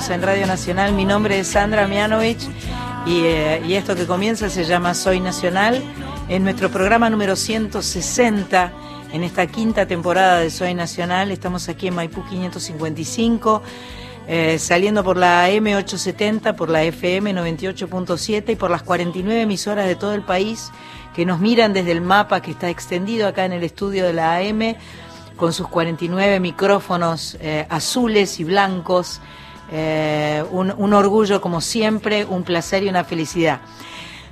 estamos en Radio Nacional. Mi nombre es Sandra Mianovich y, eh, y esto que comienza se llama Soy Nacional. En nuestro programa número 160, en esta quinta temporada de Soy Nacional, estamos aquí en Maipú 555, eh, saliendo por la M870, por la FM 98.7 y por las 49 emisoras de todo el país que nos miran desde el mapa que está extendido acá en el estudio de la AM con sus 49 micrófonos eh, azules y blancos. Eh, un, un, orgullo como siempre, un placer y una felicidad.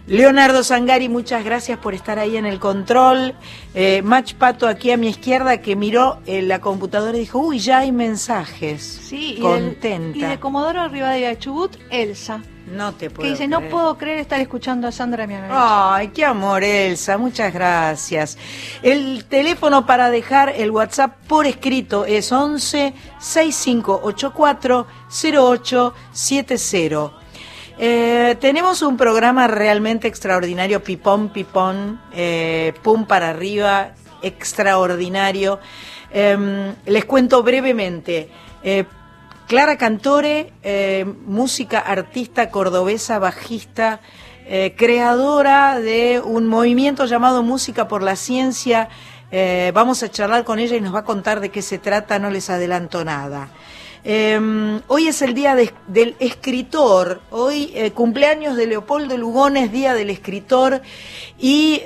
Leonardo Sangari, muchas gracias por estar ahí en el control. Eh, Mach Pato aquí a mi izquierda que miró en la computadora y dijo, uy, ya hay mensajes. Sí, contenta. Y, del, y de Comodoro Rivadavia de Chubut, Elsa. No te puedo Que dice, creer. no puedo creer estar escuchando a Sandra Mianovich. Ay, qué amor, Elsa, muchas gracias. El teléfono para dejar el WhatsApp por escrito es 11 6584 0870. Eh, tenemos un programa realmente extraordinario, pipón, pipón, eh, pum para arriba, extraordinario. Eh, les cuento brevemente. Clara Cantore, eh, música, artista cordobesa, bajista, eh, creadora de un movimiento llamado Música por la Ciencia. Eh, vamos a charlar con ella y nos va a contar de qué se trata, no les adelanto nada. hoy es el día de, del escritor, hoy cumpleaños de Leopoldo Lugones, día del escritor, y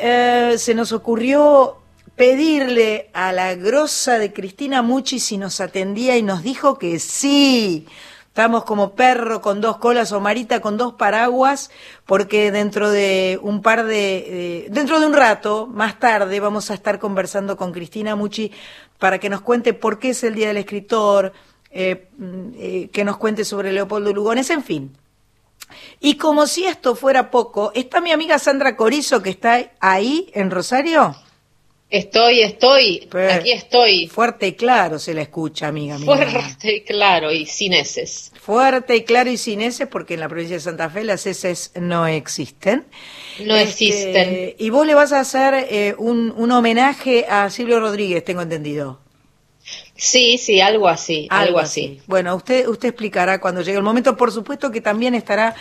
se nos ocurrió pedirle a la grosa de Cristina Muchi si nos atendía y nos dijo que sí. Estamos como perro con dos colas o Marita con dos paraguas, porque dentro de un par de, dentro de un rato, más tarde, vamos a estar conversando con Cristina Muchi para que nos cuente por qué es el Día del Escritor, eh, eh, que nos cuente sobre Leopoldo Lugones, en fin. Y como si esto fuera poco, está mi amiga Sandra Corizo, que está ahí en Rosario. Estoy, estoy, Pero aquí estoy. Fuerte y claro se la escucha, amiga mía. Fuerte y claro y sin heces. Fuerte y claro y sin heces, porque en la provincia de Santa Fe las heces no existen. No Este, existen. Y vos le vas a hacer eh, un, un homenaje a Silvio Rodríguez, tengo entendido. Sí, sí, algo así, algo, así. Bueno, usted, usted explicará cuando llegue el momento. Por supuesto que también estará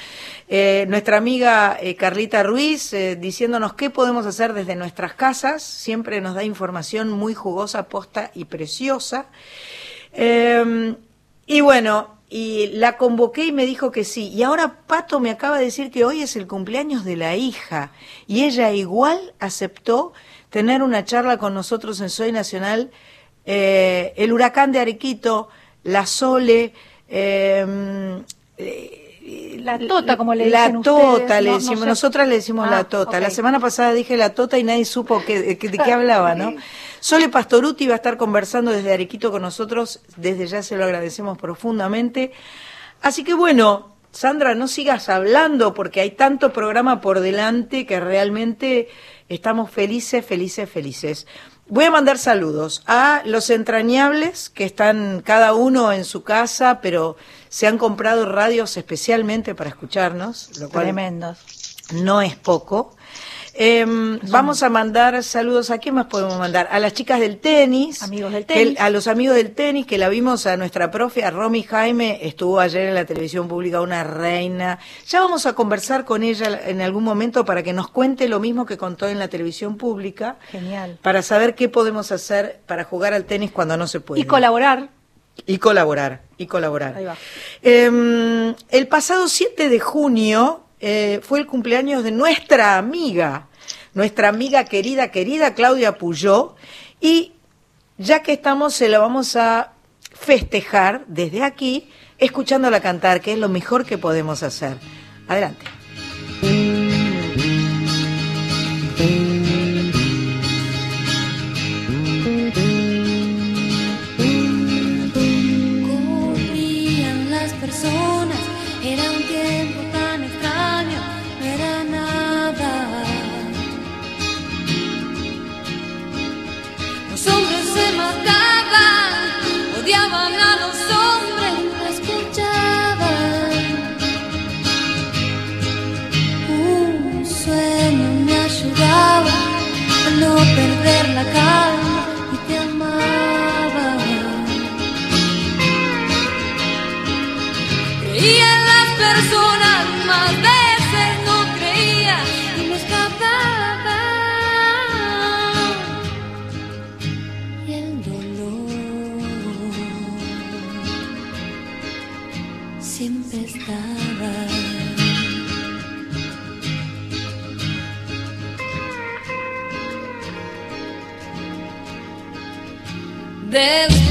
eh, nuestra amiga eh, Carlita Ruiz eh, diciéndonos qué podemos hacer desde nuestras casas. Siempre nos da información muy jugosa, posta y preciosa. Eh, y bueno, y la convoqué y me dijo que sí. Y ahora Pato me acaba de decir que hoy es el cumpleaños de la hija. Y ella igual aceptó tener una charla con nosotros en Soy Nacional eh, el huracán de Arequito, la Sole, eh, La tota, como le la dicen tota, ustedes, le no- no decimos, sé. nosotras le decimos Ah, la tota. La semana pasada dije la tota y nadie supo que, que- de qué hablaba, ¿no? Sole Pastoruti va a estar conversando desde Arequito con nosotros, desde ya se lo agradecemos profundamente. Así que bueno, Sandra, no sigas hablando porque hay tanto programa por delante que realmente estamos felices, felices, felices. Voy a mandar saludos a los entrañables que están cada uno en su casa, pero se han comprado radios especialmente para escucharnos, lo cual Tremendos. no es poco. Eh, vamos a mandar saludos. ¿A quién más podemos mandar? A las chicas del tenis. Amigos del que- tenis. a los amigos del tenis, que la vimos a nuestra profe, a Romy Jaime, estuvo ayer en la televisión pública, una reina. Ya vamos a conversar con ella en algún momento para que nos cuente lo mismo que contó en la televisión pública. Genial. Para saber qué podemos hacer para jugar al tenis cuando no se puede. Y colaborar. Y colaborar, y colaborar. Ahí va. Eh, el pasado 7 de junio eh, fue el cumpleaños de nuestra amiga, nuestra amiga querida, querida Claudia Puyó, y ya que estamos, se la vamos a festejar desde aquí, escuchándola cantar, que es lo mejor que podemos hacer. Adelante. perder la calma y te amaba. Creía en las personas más. Debe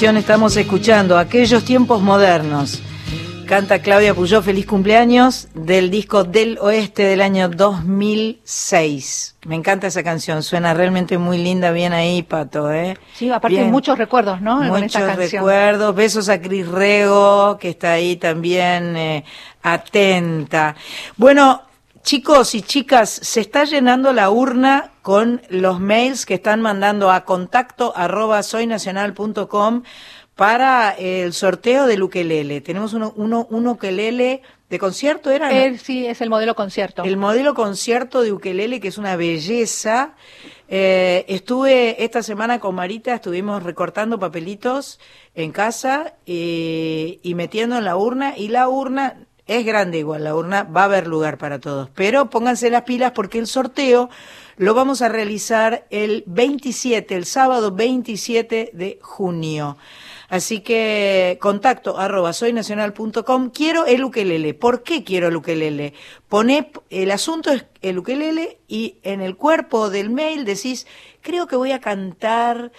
canción estamos escuchando, Aquellos tiempos modernos. Canta Claudia Puyó, feliz cumpleaños, del disco Del Oeste del año 2006. Me encanta esa canción, suena realmente muy linda, bien ahí, Pato, ¿eh? Sí, aparte Bien. muchos recuerdos, ¿no? Esta Muchos recuerdos, besos a Cris Rego, que está ahí también eh, atenta. Bueno, chicos y chicas, se está llenando la urna con los mails que están mandando a contacto arroba soynacional.com para el sorteo del ukelele. Tenemos uno, uno, un ukelele de concierto, ¿era? Él sí es el modelo concierto. El modelo concierto de ukelele, que es una belleza. Eh, estuve esta semana con Marita, estuvimos recortando papelitos en casa eh, y metiendo en la urna. Y la urna es grande igual, la urna va a haber lugar para todos. Pero pónganse las pilas porque el sorteo lo vamos a realizar el 27, el sábado 27 de junio. Así que contacto arroba soynacional.com. Quiero el ukelele. ¿Por qué quiero el ukelele? Pone, el asunto es el ukelele y en el cuerpo del mail decís, creo que voy a cantar,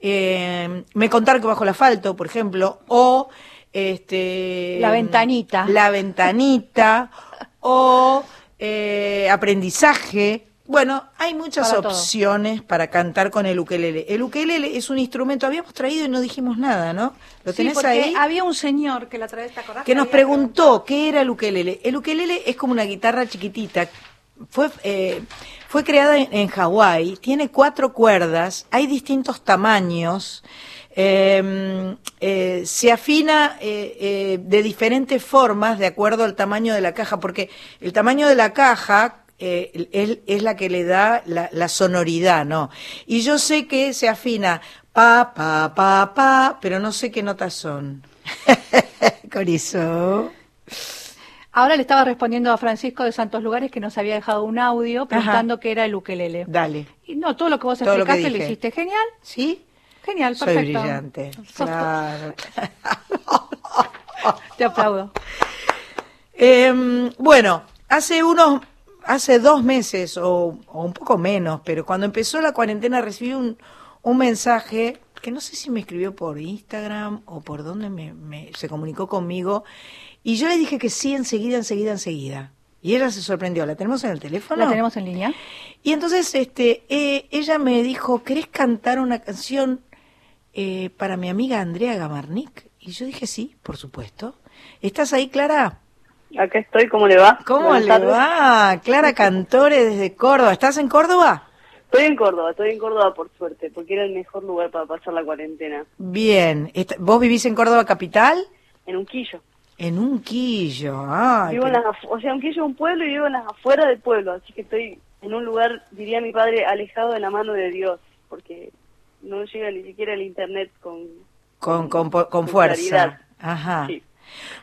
eh, me contar que bajo el asfalto, por ejemplo, o este La ventanita. La ventanita, o eh, aprendizaje. Bueno, hay muchas Para todo. opciones para cantar con el ukelele. El ukelele es un instrumento, habíamos traído y no dijimos nada, ¿no? ¿Lo Sí, tenés porque ahí? había un señor que la que nos preguntó qué era el ukelele. El ukelele es como una guitarra chiquitita. Fue, eh, fue creada en, en Hawái, tiene cuatro cuerdas, hay distintos tamaños. Eh, eh, se afina eh, eh, de diferentes formas de acuerdo al tamaño de la caja, porque el tamaño de la caja eh, es, es la que le da la, la sonoridad, ¿no? Y yo sé que se afina pa, pa, pa, pa, pero no sé qué notas son. Corizo. Ahora le estaba respondiendo a Francisco de Santos Lugares que nos había dejado un audio preguntando qué era el ukelele. Dale. Y no, todo lo que vos Todo lo que explicaste lo hiciste genial. ¿Sí? Genial, Soy perfecto. brillante. Sos- Claro. Te aplaudo. Em, bueno, hace unos, hace dos meses o, o un poco menos, pero cuando empezó la cuarentena recibí un, un mensaje que no sé si me escribió por Instagram o por dónde me, me- se comunicó conmigo y yo le dije que sí enseguida, enseguida, enseguida. Y ella se sorprendió. ¿La tenemos en el teléfono? ¿La tenemos en línea? Y entonces este, eh, ella me dijo, ¿querés cantar una canción eh, para mi amiga Andrea Gamarnik? Y yo dije, sí, por supuesto. ¿Estás ahí, Clara? Acá estoy, ¿cómo le va? ¿Cómo Buenas le tardes. va? Clara Cantore desde Córdoba. ¿Estás en Córdoba? Estoy en Córdoba, estoy en Córdoba por suerte, porque era el mejor lugar para pasar la cuarentena. Bien. ¿Vos vivís en Córdoba capital? En Unquillo. En un quillo. Ay, vivo en las, o sea, Unquillo es un pueblo y vivo en las afueras del pueblo, así que estoy en un lugar, diría mi padre, alejado de la mano de Dios, porque no llega ni siquiera el internet con... con, con, con con fuerza. claridad. Ajá. Sí.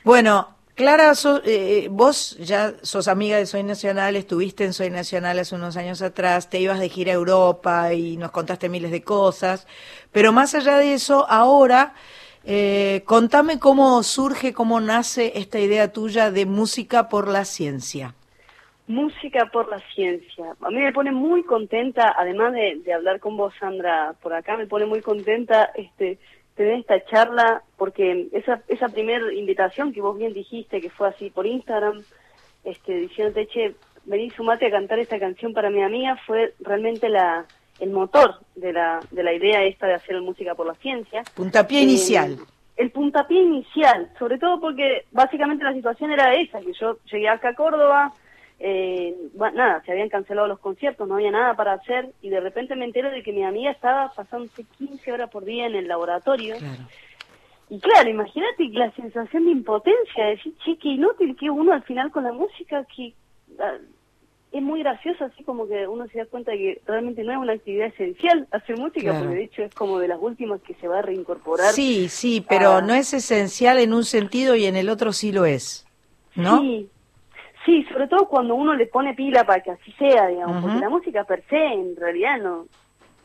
Bueno, Clara, so- eh, vos ya sos amiga de Soy Nacional, estuviste en Soy Nacional hace unos años atrás, te ibas de gira a Europa y nos contaste miles de cosas, pero más allá de eso, ahora, eh, contame cómo surge, cómo nace esta idea tuya de música por la ciencia. Música por la ciencia. A mí me pone muy contenta, además de, de hablar con vos, Sandra, por acá, me pone muy contenta este tener esta charla, porque esa esa primera invitación que vos bien dijiste, que fue así por Instagram, este diciéndote, che, vení, sumate a cantar esta canción para mi amiga, fue realmente la el motor de la, de la idea esta de hacer música por la ciencia. Puntapié Eh, inicial. el puntapié inicial, sobre todo porque básicamente la situación era esa, que yo llegué acá a Córdoba, eh, bueno, nada, se habían cancelado los conciertos, no había nada para hacer y de repente me entero de que mi amiga estaba pasándose 15 horas por día en el laboratorio. Claro. Y claro, imagínate la sensación de impotencia, de decir, che, qué inútil que uno al final con la música, que ah, es muy gracioso, así como que uno se da cuenta de que realmente no es una actividad esencial hacer música, Claro. porque de hecho es como de las últimas que se va a reincorporar. Sí, sí, pero no es esencial en un sentido y en el otro sí lo es, ¿no? Sí, sí, sobre todo cuando uno le pone pila para que así sea, digamos, porque la música per se en realidad no,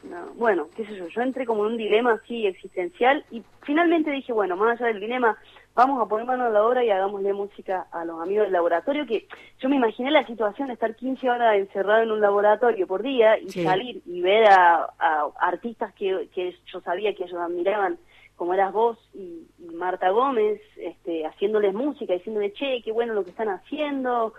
no, bueno, qué sé yo, yo entré como en un dilema así existencial y finalmente dije, bueno, más allá del dilema, vamos a poner mano a la obra y hagámosle música a los amigos del laboratorio, que yo me imaginé la situación de estar 15 horas encerrado en un laboratorio por día y Sí. salir y ver a, a artistas que, que yo sabía que ellos admiraban como eras vos y, y Marta Gómez, este, haciéndoles música, diciéndole, che, qué bueno lo que están haciendo,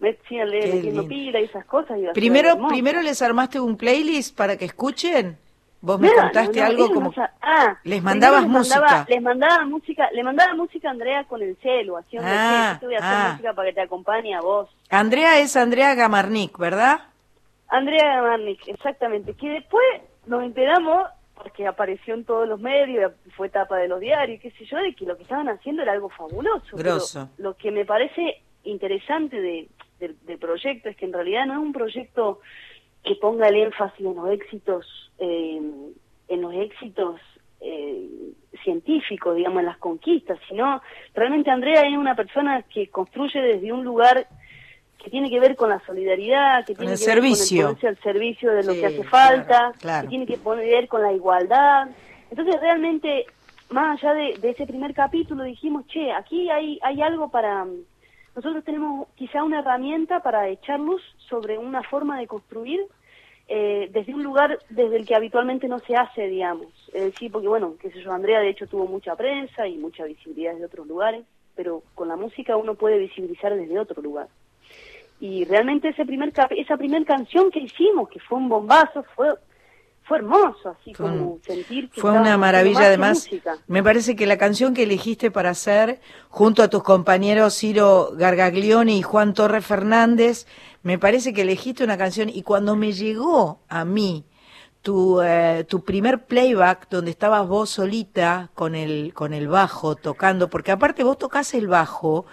me síganle Qué metiendo pila y esas cosas. y Primero, primero les armaste un playlist para que escuchen. Vos me contaste no, no, algo como ah, les mandabas les mandaba- música. les mandaba música, le mandaba música a Andrea con el celu, haciendo Ah, te voy a hacer ah. música para que te acompañe a vos. Andrea es Andrea Gamarnik, ¿verdad? Andrea Marnik, exactamente, que después nos enteramos, porque apareció en todos los medios, fue tapa de los diarios, qué sé yo, de que lo que estaban haciendo era algo fabuloso. pero. Lo que me parece interesante de, del- del proyecto es que en realidad no es un proyecto que ponga el énfasis en los éxitos, eh, en los éxitos eh, científicos, digamos, en las conquistas, sino realmente Andrea es una persona que construye desde un lugar que tiene que ver con la solidaridad, que tiene el que servicio. ver con el ponerse al servicio de lo Sí, que hace claro, falta, claro. que tiene que ver con la igualdad. Entonces realmente, más allá de, de ese primer capítulo, dijimos, che, aquí hay, hay algo para... Nosotros tenemos quizá una herramienta para echar luz sobre una forma de construir eh, desde un lugar desde el que habitualmente no se hace, digamos. Es decir, porque bueno, qué sé yo, Andrea de hecho tuvo mucha prensa y mucha visibilidad desde otros lugares, pero con la música uno puede visibilizar desde otro lugar. Y realmente ese primer esa primera canción que hicimos, que fue un bombazo, fue fue hermoso, así Fue como sentir que Fue una maravilla, además. Me parece que la canción que elegiste para hacer, junto a tus compañeros Ciro Gargaglioni y Juan Torres Fernández, me parece que elegiste una canción y cuando me llegó a mí tu, eh, tu primer playback donde estabas vos solita con el, con el bajo tocando, porque aparte vos tocas el bajo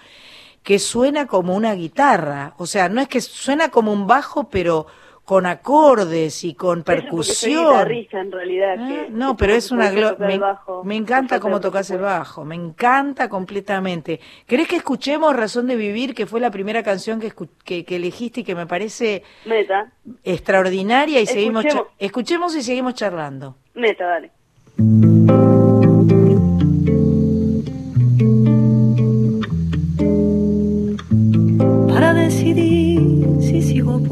que suena como una guitarra, o sea, no es que suena como un bajo, pero con acordes y con soy percusión. en realidad. Ah, que- no, que pero es una me, me encanta cómo tocas el bajo, me encanta completamente. ¿Querés que escuchemos Razón de Vivir, que fue la primera canción que, que, que elegiste y que me parece Meta, extraordinaria y seguimos escuchemos y seguimos charlando. meta, dale.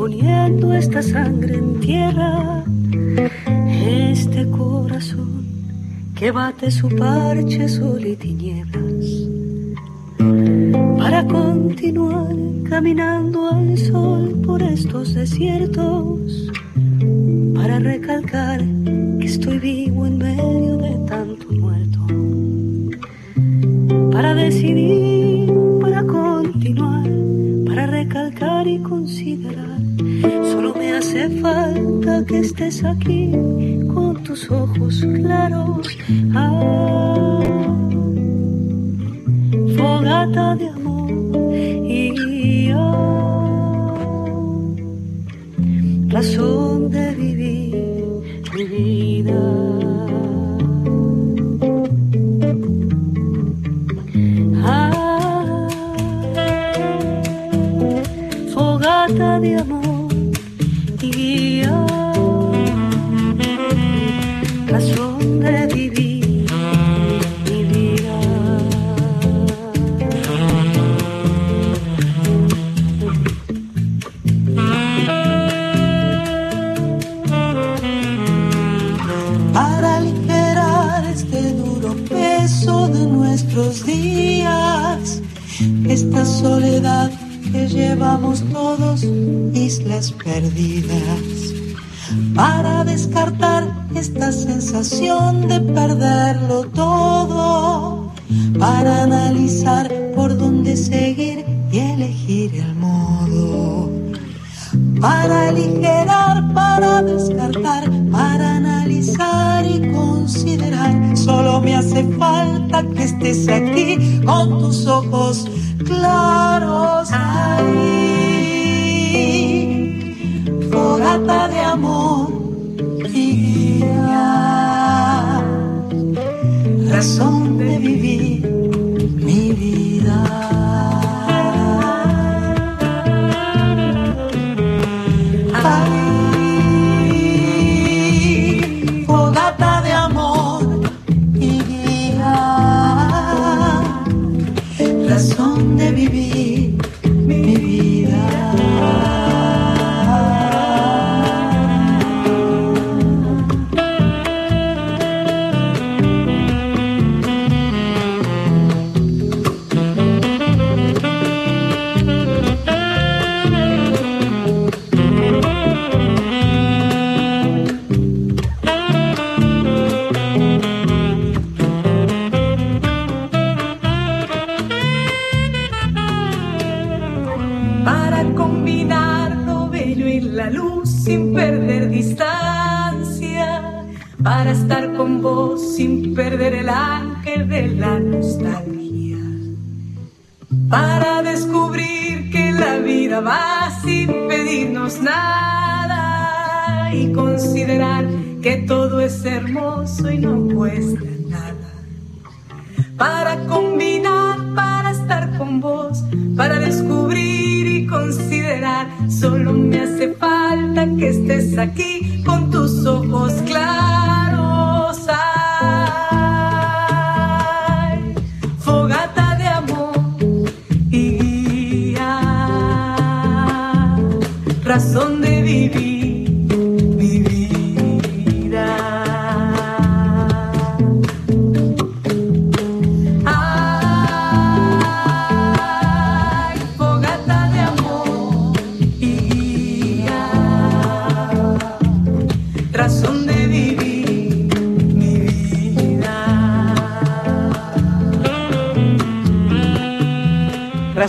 Poniendo esta sangre en tierra, este corazón que bate su parche sol y tinieblas, para continuar caminando al sol por estos desiertos, para recalcar que estoy vivo en medio de tanto muerto para decidir, para continuar, para recalcar y considerar. Solo me hace falta que estés aquí con tus ojos claros. Ah, fogata de amor y ah, razón de vivir mi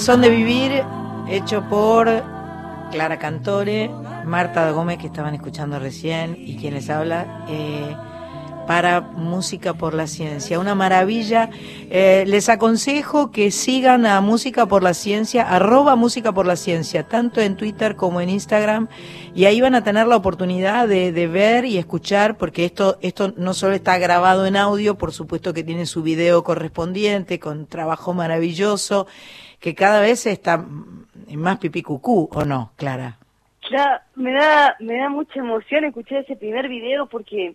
Razón de vivir, hecho por Clara Cantore Marta Gómez, que estaban escuchando recién, y quien les habla, eh, para Música por la Ciencia. Una maravilla. Eh, les aconsejo que sigan a Música por la Ciencia, arroba Música por la Ciencia, tanto en Twitter como en Instagram, y ahí van a tener la oportunidad de, ver y escuchar, porque esto, esto no solo está grabado en audio, por supuesto que tiene su video correspondiente, con trabajo maravilloso, que cada vez está más pipí cucú, ¿o no, Clara? Ya, me da, me da mucha emoción escuchar ese primer video porque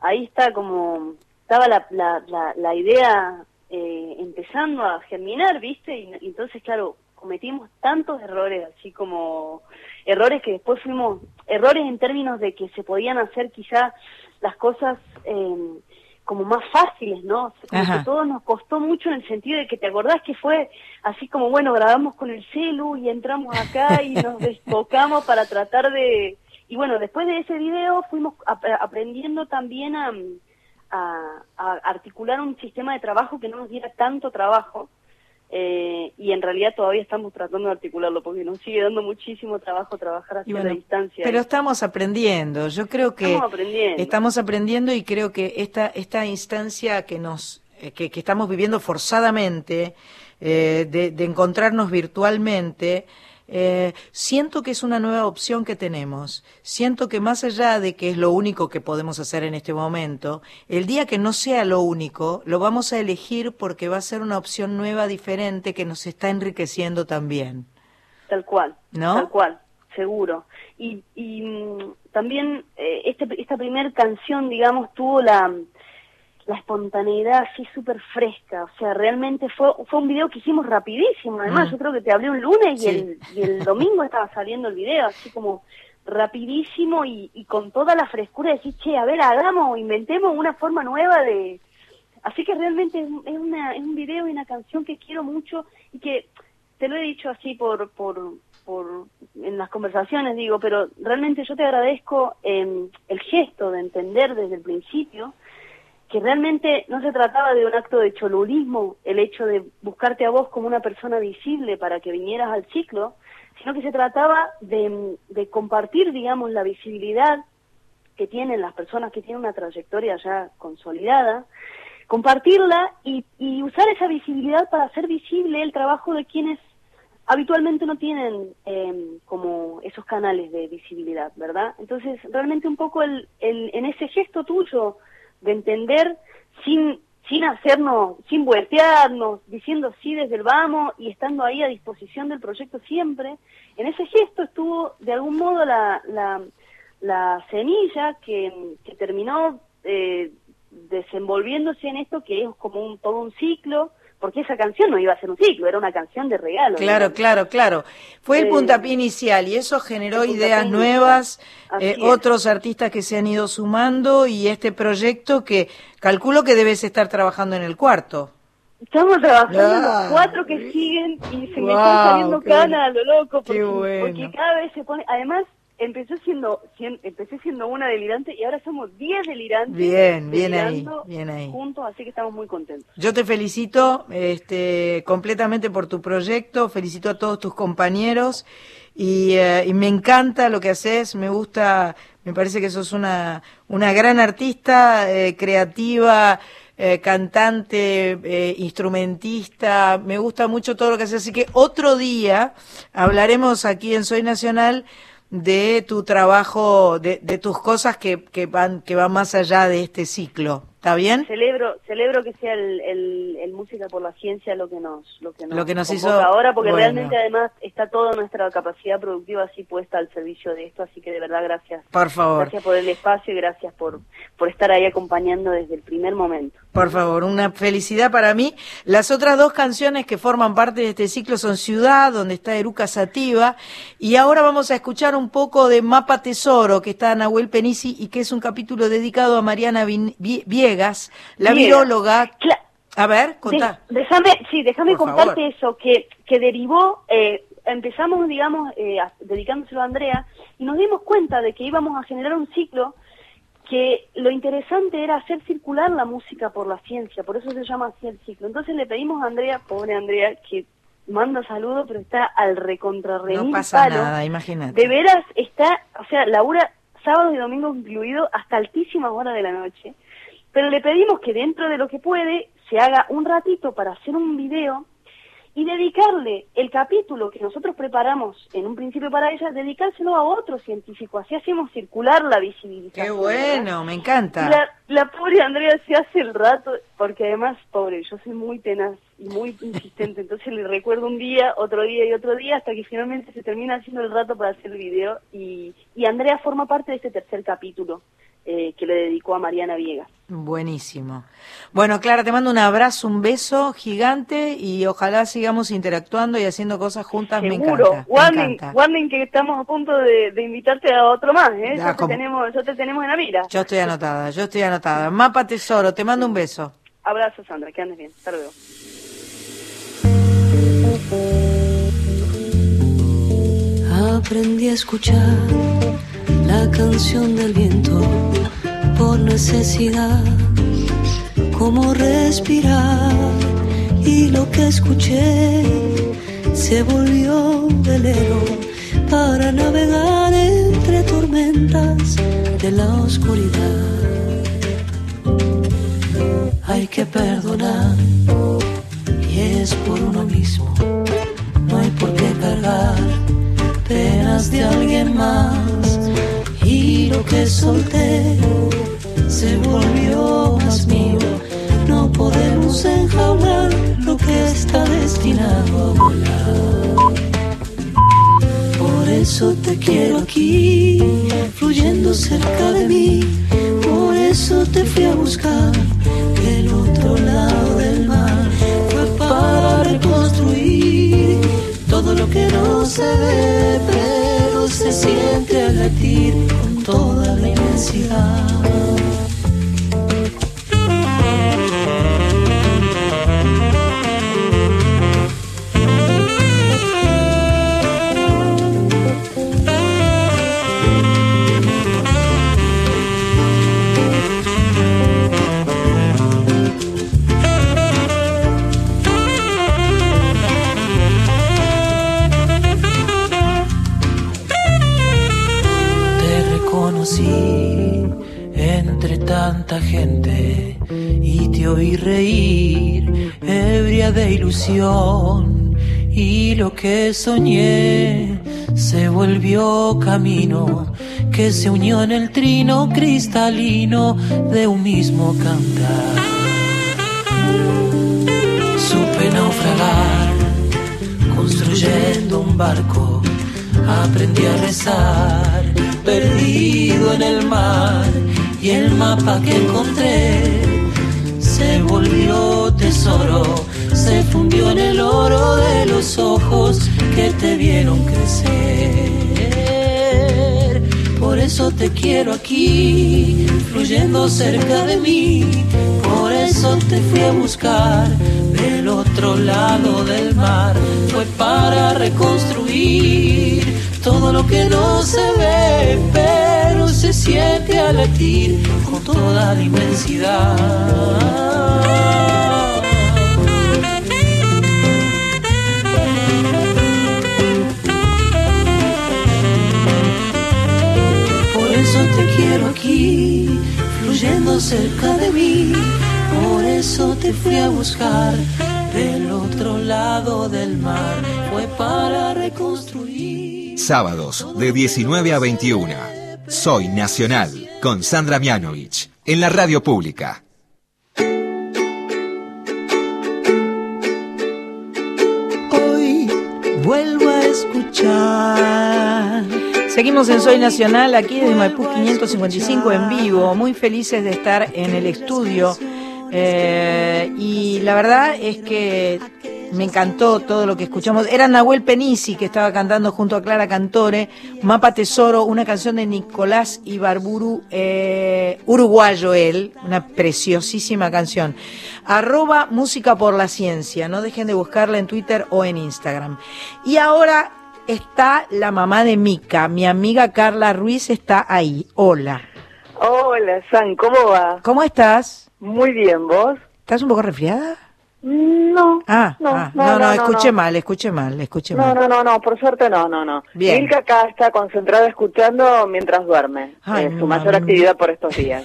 ahí está como, estaba la, la, la, la idea eh, empezando a germinar, ¿viste? Y, y entonces, claro, cometimos tantos errores, así como errores que después fuimos, errores en términos de que se podían hacer quizá las cosas eh, como más fáciles, ¿no? Como que todo nos costó mucho en el sentido de que te acordás que fue así como, bueno, grabamos con el celu y entramos acá y nos desbocamos para tratar de... Y bueno, después de ese video fuimos ap- aprendiendo también a, a- a articular un sistema de trabajo que no nos diera tanto trabajo. eh, y en realidad todavía estamos tratando de articularlo porque nos sigue dando muchísimo trabajo trabajar hacia bueno, la distancia. Pero estamos aprendiendo. Yo creo que Estamos aprendiendo. estamos aprendiendo y creo que esta esta instancia que nos eh, que, que estamos viviendo forzadamente eh, de, de encontrarnos virtualmente. Eh, siento que es una nueva opción que tenemos. Siento que más allá de que es lo único que podemos hacer en este momento, el día que no sea lo único, lo vamos a elegir porque va a ser una opción nueva, diferente, que nos está enriqueciendo también. Tal cual, ¿No? tal cual, seguro. Y, y mm, también eh, este, esta primera canción, digamos, tuvo la, la espontaneidad así súper fresca. O sea, realmente fue, fue un video que hicimos rapidísimo. Además, Mm. yo creo que te hablé un lunes Sí. y, el, y el domingo estaba saliendo el video, así como rapidísimo y, y con toda la frescura de decir, che, a ver, hagamos, inventemos una forma nueva de... Así que realmente es, es una, es un video y una canción que quiero mucho y que te lo he dicho así por, por, por en las conversaciones digo, pero realmente yo te agradezco eh, el gesto de entender desde el principio que realmente no se trataba de un acto de cholulismo el hecho de buscarte a vos como una persona visible para que vinieras al ciclo, sino que se trataba de, compartir, digamos, la visibilidad que tienen las personas que tienen una trayectoria ya consolidada, compartirla y, y usar esa visibilidad para hacer visible el trabajo de quienes habitualmente no tienen eh, como esos canales de visibilidad, ¿verdad? Entonces, realmente un poco el, el, en ese gesto tuyo de entender sin sin hacernos, sin vueltearnos, diciendo sí desde el vamos y estando ahí a disposición del proyecto siempre, en ese gesto estuvo de algún modo la, la, la semilla que, que terminó eh, desenvolviéndose en esto que es como un, todo un ciclo, porque esa canción no iba a ser un ciclo, era una canción de regalo. Claro, digamos. claro, claro. Fue el Eh, puntapié inicial y eso generó el ideas inicial. nuevas, eh, otros artistas que se han ido sumando y este proyecto que calculo que debes estar trabajando en el cuarto. Estamos trabajando Ah. los cuatro que siguen y se me están saliendo canas a lo loco porque, bueno. porque cada vez se pone, además empezó siendo, cien- empecé siendo una delirante y ahora somos diez delirantes. Bien, bien ahí, bien ahí. Juntos, así que estamos muy contentos. Yo te felicito este, completamente por tu proyecto, felicito a todos tus compañeros y, eh, y me encanta lo que haces, me gusta, me parece que sos una, una gran artista, eh, creativa, eh, cantante, eh, instrumentista, me gusta mucho todo lo que haces, así que otro día hablaremos aquí en Soy Nacional de tu trabajo, de, de tus cosas que, que van que van más allá de este ciclo. ¿Está bien? Celebro, celebro que sea el, el, el música por la ciencia lo que nos, lo que nos, Lo que nos convoca hizo- ahora, porque bueno. realmente además está toda nuestra capacidad productiva así puesta al servicio de esto, así que de verdad gracias. Por favor. Gracias por el espacio y gracias por, por estar ahí acompañando desde el primer momento. Por favor, una felicidad para mí. Las otras dos canciones que forman parte de este ciclo son Ciudad, donde está Eruca Sativa, y ahora vamos a escuchar un poco de Mapa Tesoro, que está Nahuel Penisi y que es un capítulo dedicado a Mariana Vin- Viegas, la Viegas. viróloga. Cla- A ver, contá. De- déjame, sí, déjame Por contarte favor. eso, que, que derivó, eh, empezamos, digamos, eh, a- dedicándoselo a Andrea, y nos dimos cuenta de que íbamos a generar un ciclo que lo interesante era hacer circular la música por la ciencia, por eso se llama así el ciclo. Entonces le pedimos a Andrea, pobre Andrea, que manda saludos, pero está al recontra No pasa nada, imagínate. De veras está, o sea, labura sábados y domingos incluido hasta altísimas horas de la noche. Pero le pedimos que dentro de lo que puede se haga un ratito para hacer un video y dedicarle el capítulo que nosotros preparamos en un principio para ella, dedicárselo a otro científico. Así hacemos circular la visibilización. Qué bueno, me encanta. La, la pobre Andrea se hace el rato, porque además, pobre, yo soy muy tenaz y muy insistente, entonces le recuerdo un día, otro día y otro día, hasta que finalmente se termina haciendo el rato para hacer el video. Y, y Andrea forma parte de este tercer capítulo eh, que le dedicó a Mariana Viegas. Buenísimo. Bueno, Clara, te mando un abrazo, un beso gigante y ojalá sigamos interactuando y haciendo cosas juntas. Me Seguro. encanta. me Warning, encanta. warning que estamos a punto de, de invitarte a otro más, ¿eh? Ya, Ya te como- tenemos, ya te tenemos en la mira. Yo estoy anotada, yo estoy anotada. Mapa Tesoro, te mando un beso. Abrazo, Sandra, que andes bien. Hasta luego. Aprendí a escuchar la canción del viento por necesidad, como respirar y lo que escuché se volvió velero para navegar entre tormentas de la oscuridad. Hay que perdonar y es por uno mismo, no hay por qué cargar penas de alguien más y lo que solté se volvió más mío. No podemos enjaular lo que está destinado a volar. Por eso te quiero aquí, fluyendo cerca de mí. Por eso te fui a buscar del otro lado del mar. Fue para reconstruir todo lo que no se ve, latir con toda la inmensidad. Soñé se volvió camino que se unió en el trino cristalino de un mismo cantar. Supe naufragar construyendo un barco, aprendí a rezar, perdido en el mar, y el mapa que encontré se volvió tesoro, se fundió en el oro de los ojos que te vieron crecer. Por eso te quiero aquí, fluyendo cerca de mí, por eso te fui a buscar del otro lado del mar. Fue para reconstruir todo lo que no se ve, pero se siente al latir con toda la inmensidad. Quiero aquí, fluyendo cerca de mí. Por eso te fui a buscar del otro lado del mar. Fue para reconstruir. Sábados de 19 a 21. Soy Nacional con Sandra Mianovich en la radio pública. Hoy vuelvo a escuchar. Seguimos en Soy Nacional, aquí desde Maipú 555 en vivo, muy felices de estar en el estudio. Eh, y la verdad es que me encantó todo lo que escuchamos. Era Nahuel Penisi que estaba cantando junto a Clara Cantore, Mapa Tesoro, una canción de Nicolás Ibarburu, eh, uruguayo él, una preciosísima canción. Arroba Música por la Ciencia, no dejen de buscarla en Twitter o en Instagram. Y ahora está la mamá de Mica, mi amiga Carla Ruiz está ahí. Hola. Hola, San, ¿cómo va? ¿Cómo estás? Muy bien, ¿vos? ¿Estás un poco resfriada? No. Ah, no, ah, no, no, no, escuché no. mal, escuché mal, escuché No, mal. no, no, no, por suerte no, no, no. Bien. Milka acá está concentrada escuchando mientras duerme. Ay, es su mayor actividad por estos días.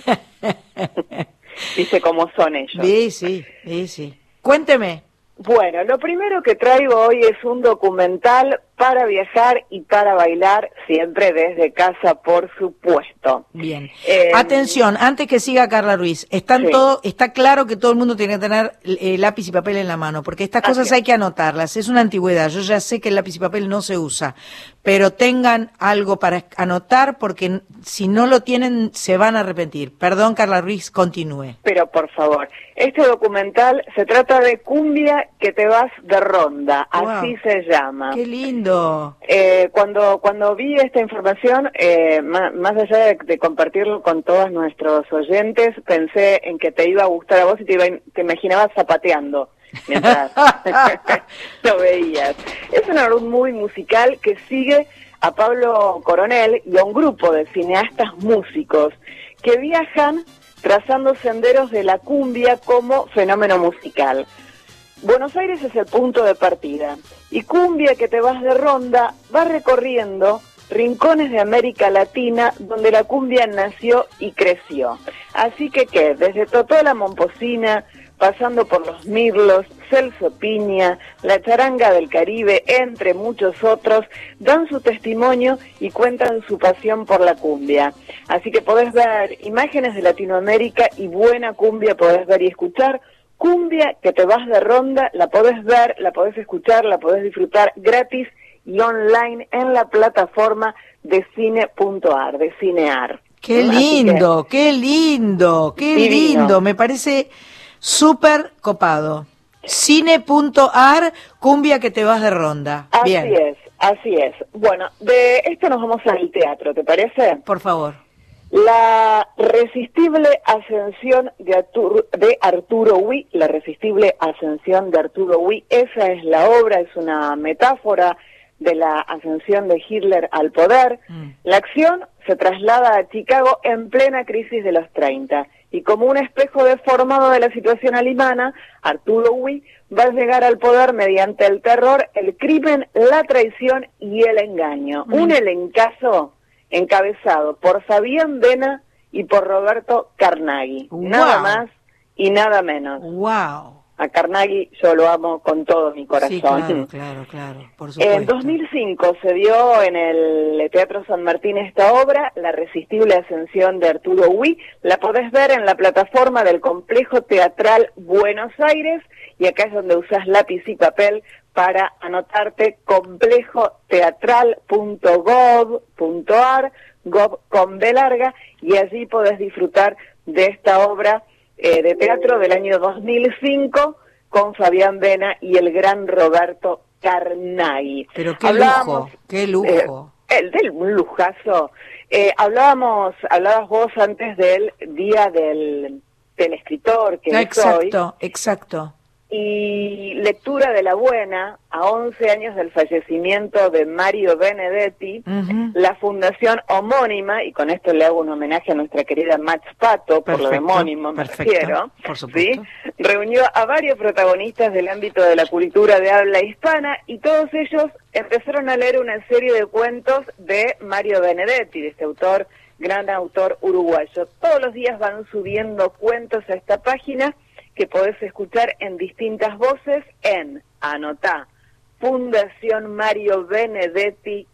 Dice cómo son ellos. Sí, sí, sí, sí. Cuénteme. Bueno, lo primero que traigo hoy es un documental para viajar y para bailar, siempre desde casa, por supuesto. Bien. Eh, Atención, antes que siga Carla Ruiz, están Sí. todo, está claro que todo el mundo tiene que tener eh, lápiz y papel en la mano, porque estas cosas hay que anotarlas. Es una antigüedad. Yo ya sé que el lápiz y papel no se usa, pero tengan algo para anotar, porque si no lo tienen se van a arrepentir. Perdón, Carla Ruiz, continúe. Pero por favor, este documental se trata de cumbia que te vas de ronda, así se llama. Qué lindo. Eh, cuando cuando vi esta información, eh, ma- más, allá de, de compartirlo con todos nuestros oyentes, pensé en que te iba a gustar a vos y te, iba, te imaginabas zapateando mientras lo veías. Es una álbum muy musical que sigue a Pablo Coronel y a un grupo de cineastas músicos que viajan trazando senderos de la cumbia como fenómeno musical. Buenos Aires es el punto de partida y Cumbia que te vas de ronda va recorriendo rincones de América Latina donde la cumbia nació y creció. Así que qué, desde Totola Momposina, pasando por los Mirlos, Celso Piña, la charanga del Caribe, entre muchos otros, dan su testimonio y cuentan su pasión por la cumbia. Así que podés ver imágenes de Latinoamérica y buena cumbia podés ver y escuchar. Cumbia que te vas de ronda, la podés ver, la podés escuchar, la podés disfrutar gratis y online en la plataforma de cine.ar, de Cinear. Qué que- lindo, qué lindo, qué Divino. lindo. Me parece súper copado. Cine.ar, cumbia que te vas de ronda. Así Bien, es, así es. Bueno, de esto nos vamos al teatro, ¿te parece? por favor. La resistible ascensión de Arturo, de Arturo Ui, la resistible ascensión de Arturo Ui, esa es la obra, es una metáfora de la ascensión de Hitler al poder. Mm. La acción se traslada a Chicago en plena crisis de los 30 y como un espejo deformado de la situación alemana, Arturo Ui va a llegar al poder mediante el terror, el crimen, la traición y el engaño. Un elencazo encabezado por Fabián Vena y por Roberto Carnaghi. Nada Wow. más y nada menos. Wow. A Carnaghi yo lo amo con todo mi corazón. Sí, claro, claro, claro, por supuesto. En 2005 se dio en el Teatro San Martín esta obra, La Resistible Ascensión de Arturo Ui. La podés ver en la plataforma del Complejo Teatral Buenos Aires y acá es donde usás lápiz y papel para anotarte complejoteatral.gov.ar, gov con B larga, y allí podés disfrutar de esta obra eh, de teatro del año 2005 con Fabián Vena y el gran Roberto Carnaghi. Pero qué Hablábamos, lujo, qué lujo. eh, el del un lujazo. Eh, hablábamos, hablabas vos antes del día del, del escritor que es hoy exacto, exacto. Y lectura de la buena a 11 años del fallecimiento de Mario Benedetti, la fundación homónima, y con esto le hago un homenaje a nuestra querida Max Pato, por lo de homónimo me perfecto, refiero, por. ¿sí? reunió a varios protagonistas del ámbito de la cultura de habla hispana y todos ellos empezaron a leer una serie de cuentos de Mario Benedetti, de este autor, gran autor uruguayo. Todos los días van subiendo cuentos a esta página que podés escuchar en distintas voces en Anotá, Fundación Mario Benedetti.uy.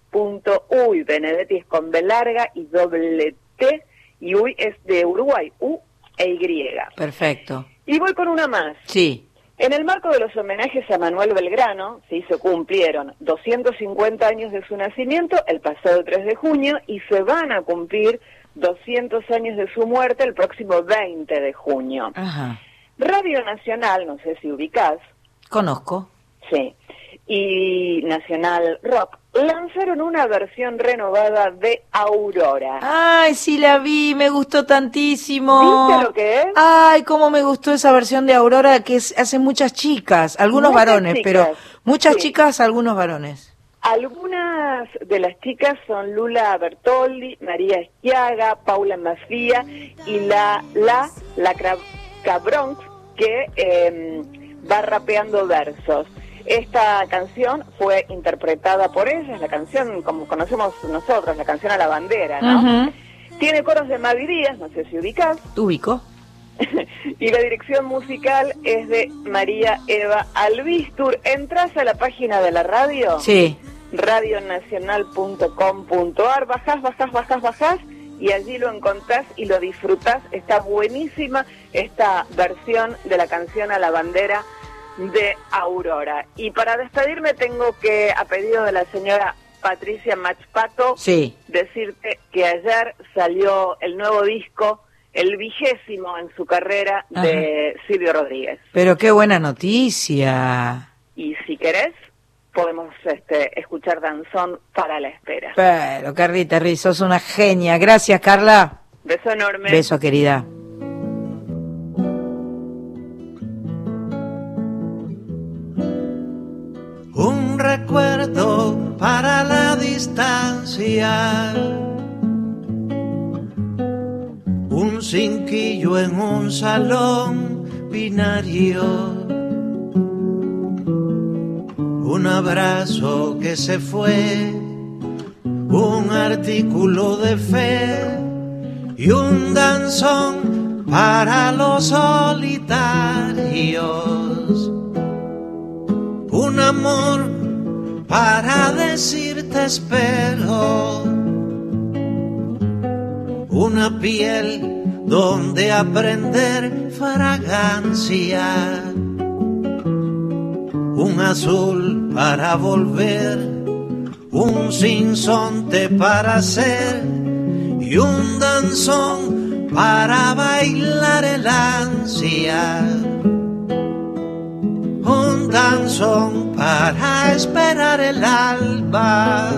Benedetti es con B larga y doble T, y Uy es de Uruguay, U e Y. Perfecto. Y voy con una más. Sí. En el marco de los homenajes a Manuel Belgrano, sí, se cumplieron 250 años de su nacimiento el pasado 3 de junio y se van a cumplir 200 años de su muerte el próximo 20 de junio. Ajá. Radio Nacional, no sé si ubicás, Conozco. sí, y Nacional Rock lanzaron una versión renovada de Aurora. Ay, sí la vi, me gustó tantísimo. ¿Viste lo que es? Ay, cómo me gustó esa versión de Aurora que es, hace muchas chicas, algunos Muchas varones, chicas, pero muchas sí. chicas, algunos varones. Algunas de las chicas son Lula Bertoldi, María Esquiaga, Paula Mafía y la la la Cabronx que eh, va rapeando versos. Esta canción fue interpretada por ella, es la canción como conocemos nosotros, la canción a la bandera, ¿no? Tiene coros de Mavi Díaz, no sé si ubicás. Ubico. y la dirección musical es de María Eva Albistur. ¿Entras a la página de la radio? Sí. radionacional.com.ar, bajás, bajás, bajás, bajás y allí lo encontrás y lo disfrutás. Está buenísima esta versión de la canción a la bandera de Aurora. Y para despedirme tengo que, a pedido de la señora Patricia Machpato, sí. decirte que ayer salió el nuevo disco, el vigésimo en su carrera de Silvio Rodríguez. Pero qué buena noticia. Y si querés, podemos este, escuchar Danzón para la espera. Pero, Carlita Riz, sos una genia. Gracias, Carla. Beso enorme. Beso, querida. Un recuerdo para la distancia. Un cinquillo en un salón binario un abrazo que se fue, un artículo de fe y un danzón para los solitarios, un amor para decirte espero, una piel donde aprender fragancia un azul para volver, un sinsonte para hacer y un danzón para bailar el ansia. Un danzón para esperar el alba.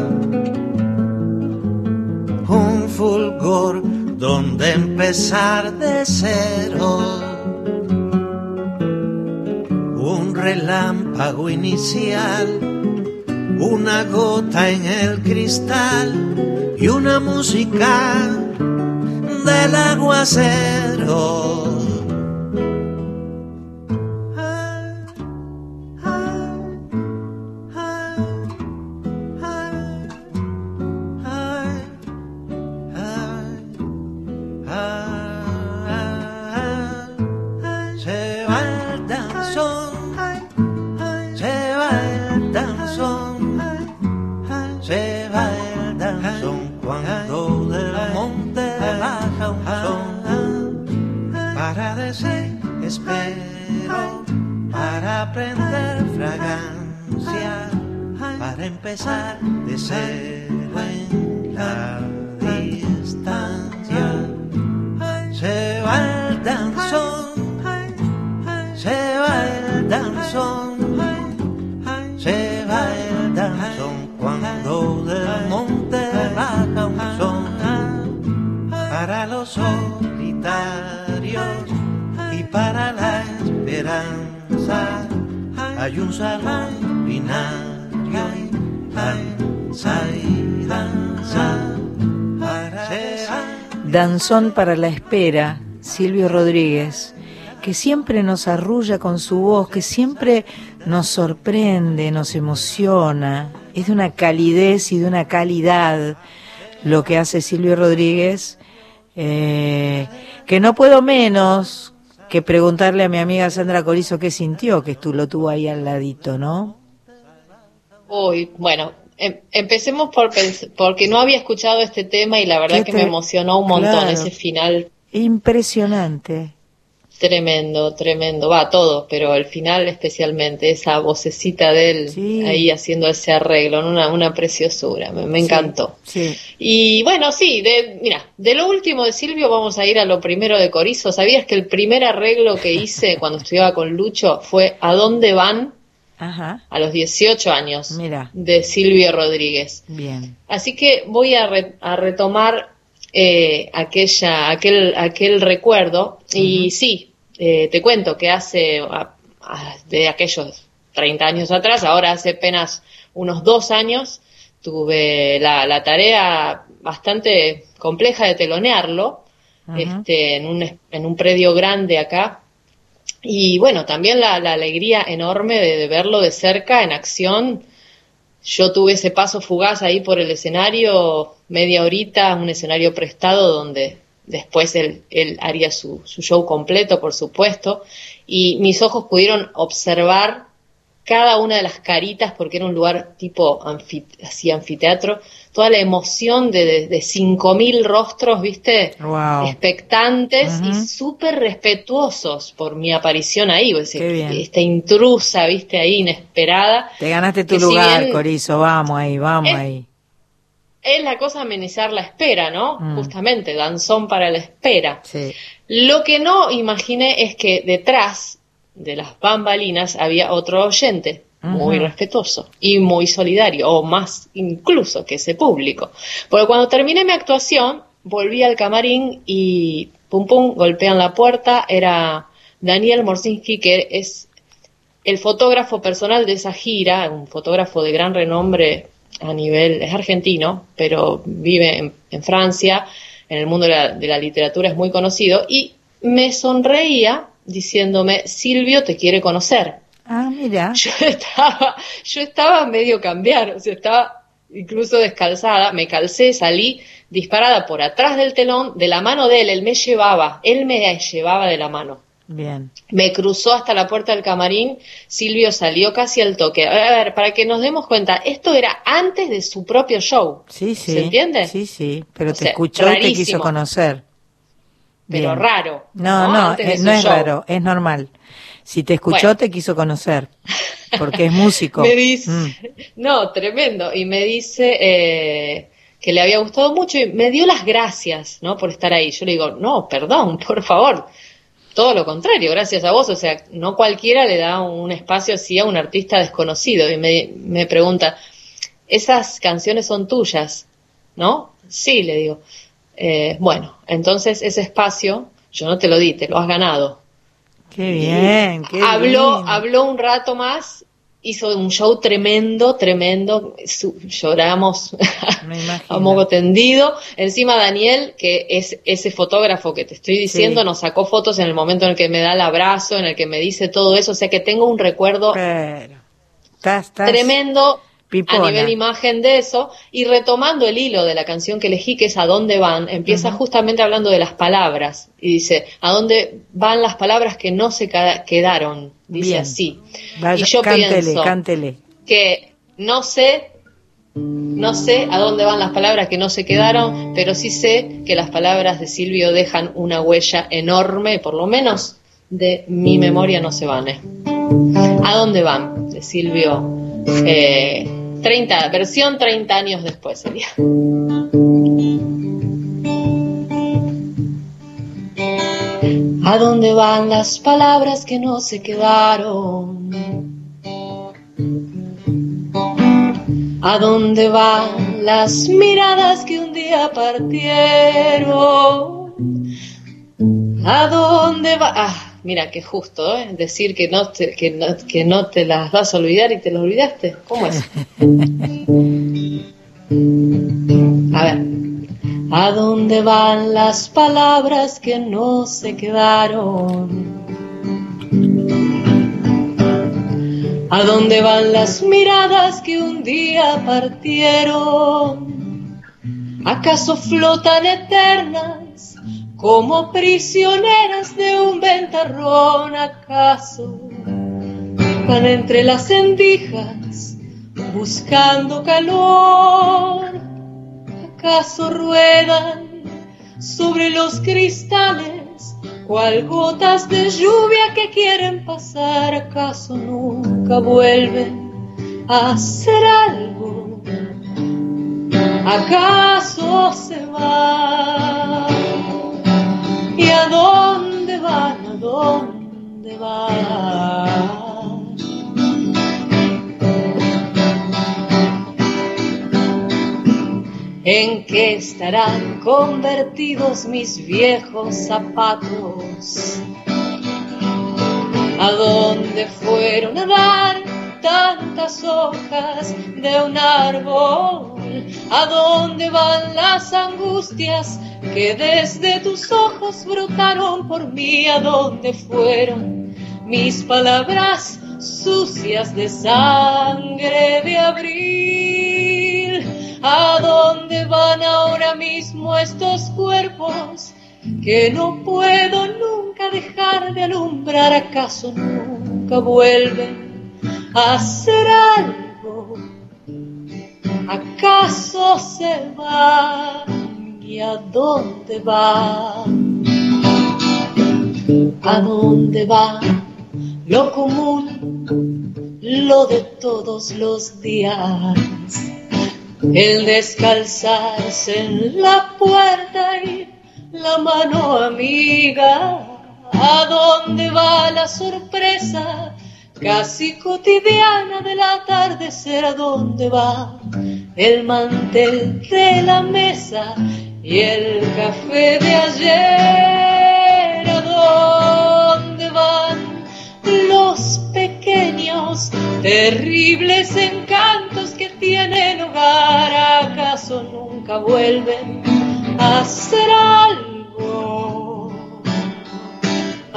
Un fulgor donde empezar de cero un relámpago inicial, una gota en el cristal y una música del aguacero. Danzón para la espera, Silvio Rodríguez, que siempre nos arrulla con su voz, que siempre nos sorprende, nos emociona, es de una calidez y de una calidad lo que hace Silvio Rodríguez, eh, que no puedo menos que preguntarle a mi amiga Sandra Corizo qué sintió, que tú lo tuvo ahí al ladito, ¿no? Uy, bueno, empecemos por porque no había escuchado este tema y la verdad que me emocionó un montón ese final. Impresionante. Tremendo, tremendo. Va, todo, pero el final especialmente, esa vocecita de él ahí haciendo ese arreglo, una, una preciosura, me, encantó. Sí. Y bueno, sí, de, mira, de lo último de Silvio vamos a ir a lo primero de Corizo. ¿Sabías que el primer arreglo que hice cuando estudiaba con Lucho fue ¿A dónde van? A los 18 años de Silvio Rodríguez. Bien. Así que voy a, retomar eh, aquella, aquel, aquel recuerdo. Y sí, eh, te cuento que hace de aquellos 30 años atrás, ahora hace apenas unos dos años, tuve la, tarea bastante compleja de telonearlo este, en, un, en un predio grande acá y bueno, también la, alegría enorme de, verlo de cerca en acción. Yo tuve ese paso fugaz ahí por el escenario, media horita, un escenario prestado donde después él, él haría su, su show completo, por supuesto, y mis ojos pudieron observar cada una de las caritas, porque era un lugar tipo así anfiteatro, toda la emoción de, de, de 5.000 rostros, ¿viste? Wow. Expectantes y súper respetuosos por mi aparición ahí, bien. esta intrusa, ¿viste? Ahí inesperada. Te ganaste tu si lugar, bien Corizo. Vamos ahí, vamos Es- ahí. Es la cosa amenizar la espera, ¿no? Mm. Justamente, danzón para la espera. Sí. Lo que no imaginé es que detrás de las bambalinas había otro oyente muy respetuoso y muy solidario, o más incluso que ese público. Porque cuando terminé mi actuación, volví al camarín y pum pum, golpean la puerta, era Daniel Morsinski, que es el fotógrafo personal de esa gira, un fotógrafo de gran renombre a nivel, es argentino, pero vive en, en Francia, en el mundo de la, de la literatura es muy conocido, y me sonreía diciéndome, Silvio te quiere conocer. Ah, mira. Yo estaba, yo estaba medio cambiar, o sea, estaba incluso descalzada, me calcé, salí disparada por atrás del telón, de la mano de él, él me llevaba, él me llevaba de la mano. Bien. Me cruzó hasta la puerta del camarín, Silvio salió casi al toque. A ver, para que nos demos cuenta, esto era antes de su propio show. Sí, sí. ¿Se entiende? Sí, sí. Pero O te sea, escuchó y te quiso conocer. Pero raro. No, no, Antes de eh, su no es show. raro, es normal. Si te escuchó, Bueno. te quiso conocer. Porque es músico. Me dice, Mm. no, tremendo. Y me dice eh, que le había gustado mucho y me dio las gracias, ¿no? Por estar ahí. Yo le digo, no, perdón, por favor. Todo lo contrario, gracias a vos. O sea, no cualquiera le da un espacio así a un artista desconocido. Y me, me pregunta, esas canciones son tuyas, ¿no? Sí, le digo. "Eh, bueno, entonces ese espacio yo no te lo di, te lo has ganado. Qué bien, qué habló, lindo. habló un rato más, hizo un show tremendo, tremendo, su- lloramos a moco tendido. Encima Daniel, que es ese fotógrafo que te estoy diciendo, Sí. nos sacó fotos en el momento en el que me da el abrazo, en el que me dice todo eso, o sea que tengo un recuerdo Pero, estás, estás tremendo pipona. a nivel imagen de eso y retomando el hilo de la canción que elegí que es a dónde van empieza justamente hablando de las palabras y dice a dónde van las palabras que no se quedaron dice Bien. así Vaya, y yo cántele, pienso cántele. que no sé no sé a dónde van las palabras que no se quedaron pero sí sé que las palabras de Silvio dejan una huella enorme por lo menos de mi memoria no se van ¿eh? ¿A dónde van? De Silvio. Eh, 30, versión 30 años después sería. ¿A dónde van las palabras que no se quedaron? ¿A dónde van las miradas que un día partieron? ¿A dónde va? Ah, mira, qué justo, ¿eh? Decir que no, te, que, no, que no te las vas a olvidar y te las olvidaste. ¿Cómo es? A ver. ¿A dónde van las palabras que no se quedaron? ¿A dónde van las miradas que un día partieron? ¿Acaso flotan eternas como prisioneras de un ventarrón? ¿Acaso van entre las endijas buscando calor? ¿Acaso ruedan sobre los cristales cual gotas de lluvia que quieren pasar? ¿Acaso nunca vuelven a hacer algo? ¿Acaso se van? ¿Y a dónde van? ¿A dónde van? ¿En qué estarán convertidos mis viejos zapatos? ¿A dónde fueron a dar tantas hojas de un árbol? ¿A dónde van las angustias que desde tus ojos brotaron por mí? ¿A dónde fueron mis palabras sucias de sangre de abril. ¿A dónde van ahora mismo estos cuerpos que no puedo nunca dejar de alumbrar? ¿Acaso nunca vuelven a hacer algo? ¿Acaso se van y a dónde van? ¿A dónde van? lo común, lo de todos los días. El descalzarse en la puerta y la mano amiga. ¿A dónde va la sorpresa casi cotidiana del atardecer? ¿A dónde va el mantel de la mesa y el café de ayer? ¿A dónde van los pequeños, terribles encantos que tienen hogar, ¿acaso nunca vuelven a ser algo?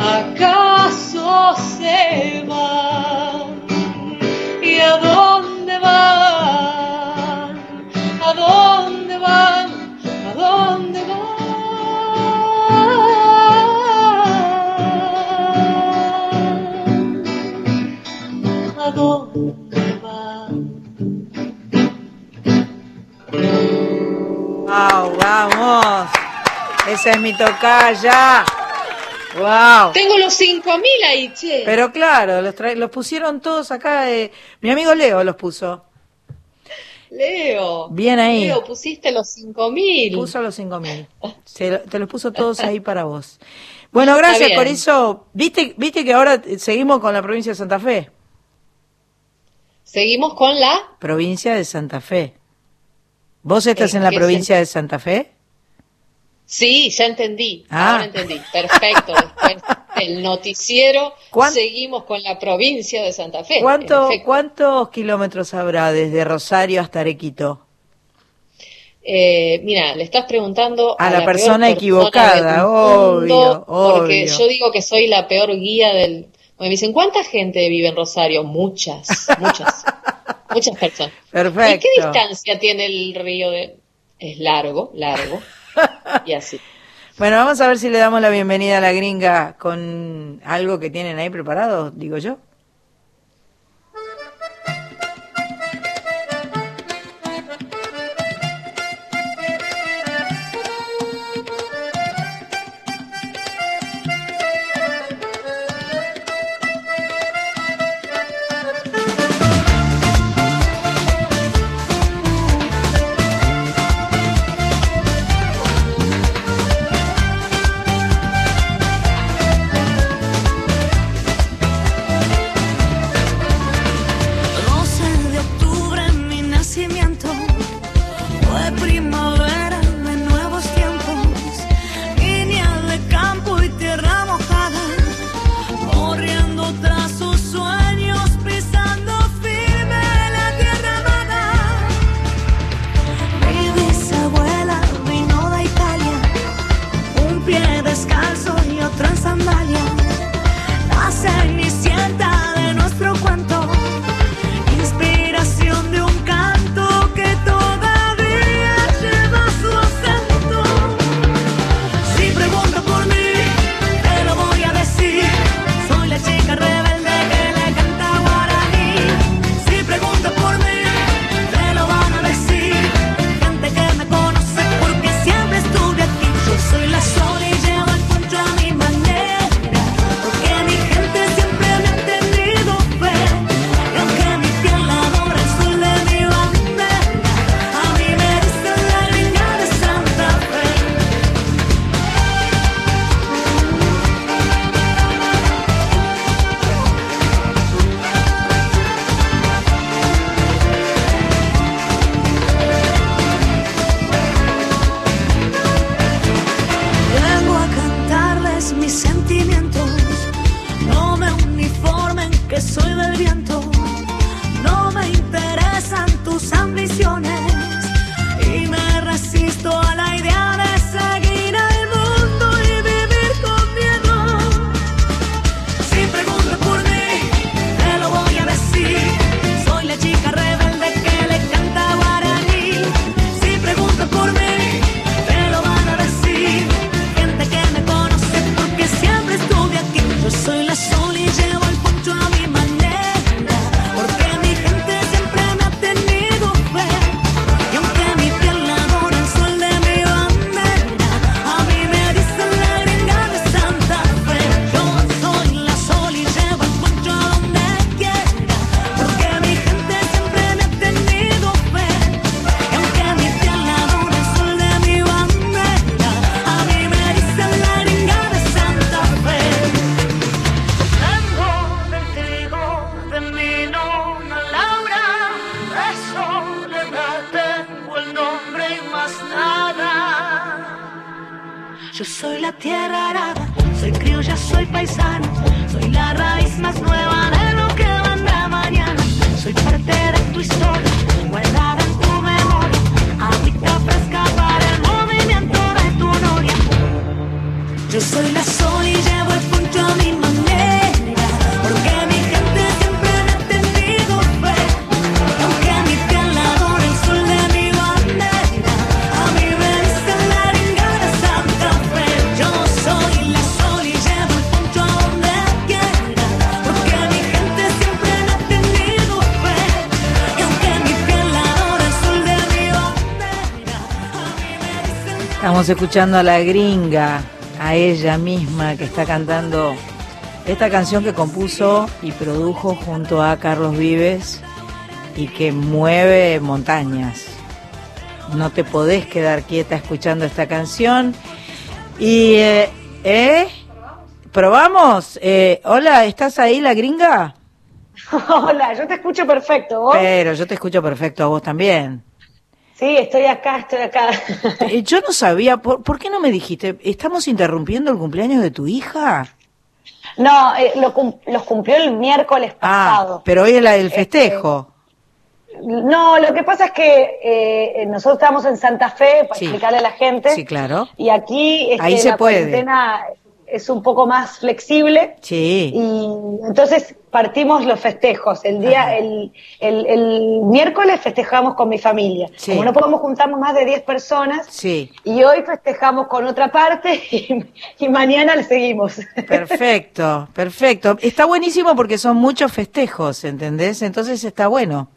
¿Acaso se van? ¿Y a dónde van? ¿A dónde van? ¿A dónde van? Wow, vamos. Esa es mi tocaya. Wow. Tengo los 5000 ahí, che. Pero claro, los, tra- los pusieron todos acá. eh, Mi amigo Leo los puso. Leo. Bien ahí. Leo, pusiste los 5000. Puso los 5000. Se lo- Te los puso todos ahí para vos. Bueno, gracias, bien. Corizo. ¿Viste, ¿Viste que ahora seguimos con la provincia de Santa Fe? Seguimos con la. Provincia de Santa Fe. ¿Vos estás ¿En en la provincia de Santa Fe? Sí, ya entendí. Ah. Ahora entendí. Perfecto. Después del noticiero, ¿Cuán- seguimos con la provincia de Santa Fe. ¿Cuánto. ¿Cuántos kilómetros habrá desde Rosario hasta Arequito? Eh, mira, le estás preguntando A la persona equivocada, obvio, Porque obvio. yo digo que soy la peor guía del. Me dicen, ¿cuánta gente vive en Rosario? Muchas, muchas, muchas personas. Perfecto. ¿Y qué distancia tiene el río de.? Es largo, largo. Y así. Bueno, vamos a ver si le damos la bienvenida a la gringa con algo que tienen ahí preparado, digo yo. Estamos escuchando a la gringa, a ella misma que está cantando esta canción que compuso y produjo junto a Carlos Vives y que mueve montañas. No te podés quedar quieta escuchando esta canción. Y, eh, ¿eh? ¿Probamos? Eh, hola, ¿estás ahí, la gringa? Hola, yo te escucho perfecto. ¿Vos? Pero yo te escucho perfecto a vos también. Sí, estoy acá, estoy acá. Eh, Yo no sabía, ¿por, por qué no me dijiste? ¿Estamos interrumpiendo el cumpleaños de tu hija? No, eh, lo los cumplió el miércoles pasado. Ah, pero hoy es la del festejo. No, lo que pasa es que eh, nosotros estamos en Santa Fe para Sí. explicarle a la gente. Sí, claro. Y aquí este, Ahí se la puede. cuarentena es un poco más flexible. Sí. Y entonces partimos los festejos. El día, el, el, el miércoles festejamos con mi familia. Sí. Como no podemos juntarnos más de 10 personas, Sí, y hoy festejamos con otra parte y, y mañana le seguimos. perfecto, perfecto. Está buenísimo porque son muchos festejos, ¿entendés? Entonces está bueno.